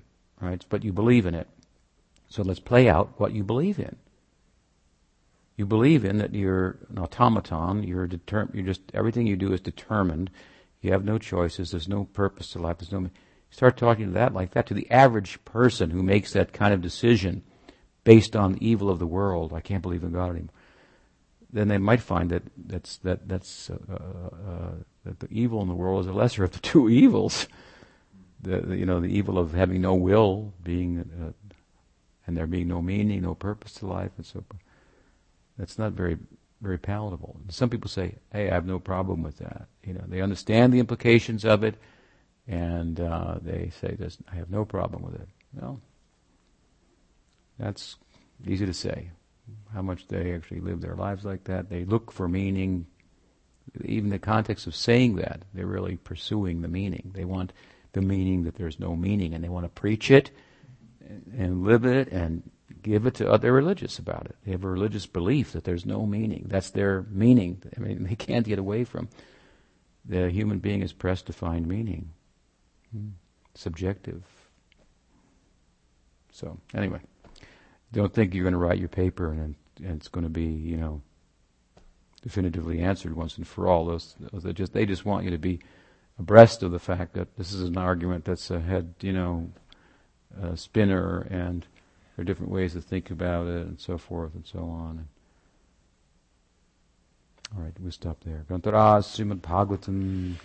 right? But you believe in it. So let's play out what you believe in. You believe in that you're an automaton. You're determined. You're just everything you do is determined you have no choices. There's no purpose to life. There's no. Start talking to that like that to the average person who makes that kind of decision based on the evil of the world. I can't believe in God anymore. Then they might find that that's that that's uh, uh, that the evil in the world is the lesser of the two evils. The, the you know the evil of having no will, being uh, and there being no meaning, no purpose to life, and so forth. That's not very very palatable. Some people say, "Hey, I have no problem with that." You know, they understand the implications of it, and uh, they say, "I have no problem with it." Well, that's easy to say. How much they actually live their lives like that? They look for meaning. Even the context of saying that, they're really pursuing the meaning. They want the meaning that there's no meaning, and they want to preach it and live it and give it to other religious about it. They have a religious belief that there's no meaning. That's their meaning. I mean, they can't get away from. The human being is pressed to find meaning. Hmm. Subjective. So anyway, don't think you're going to write your paper and, and it's going to be, you know, definitively answered once and for all. Those, those just they just want you to be abreast of the fact that this is an argument that's a head, you know, a spinner and there are different ways to think about it and so forth and so on. All right, we'll stop there. Grantharaj Srimad Bhagavatam.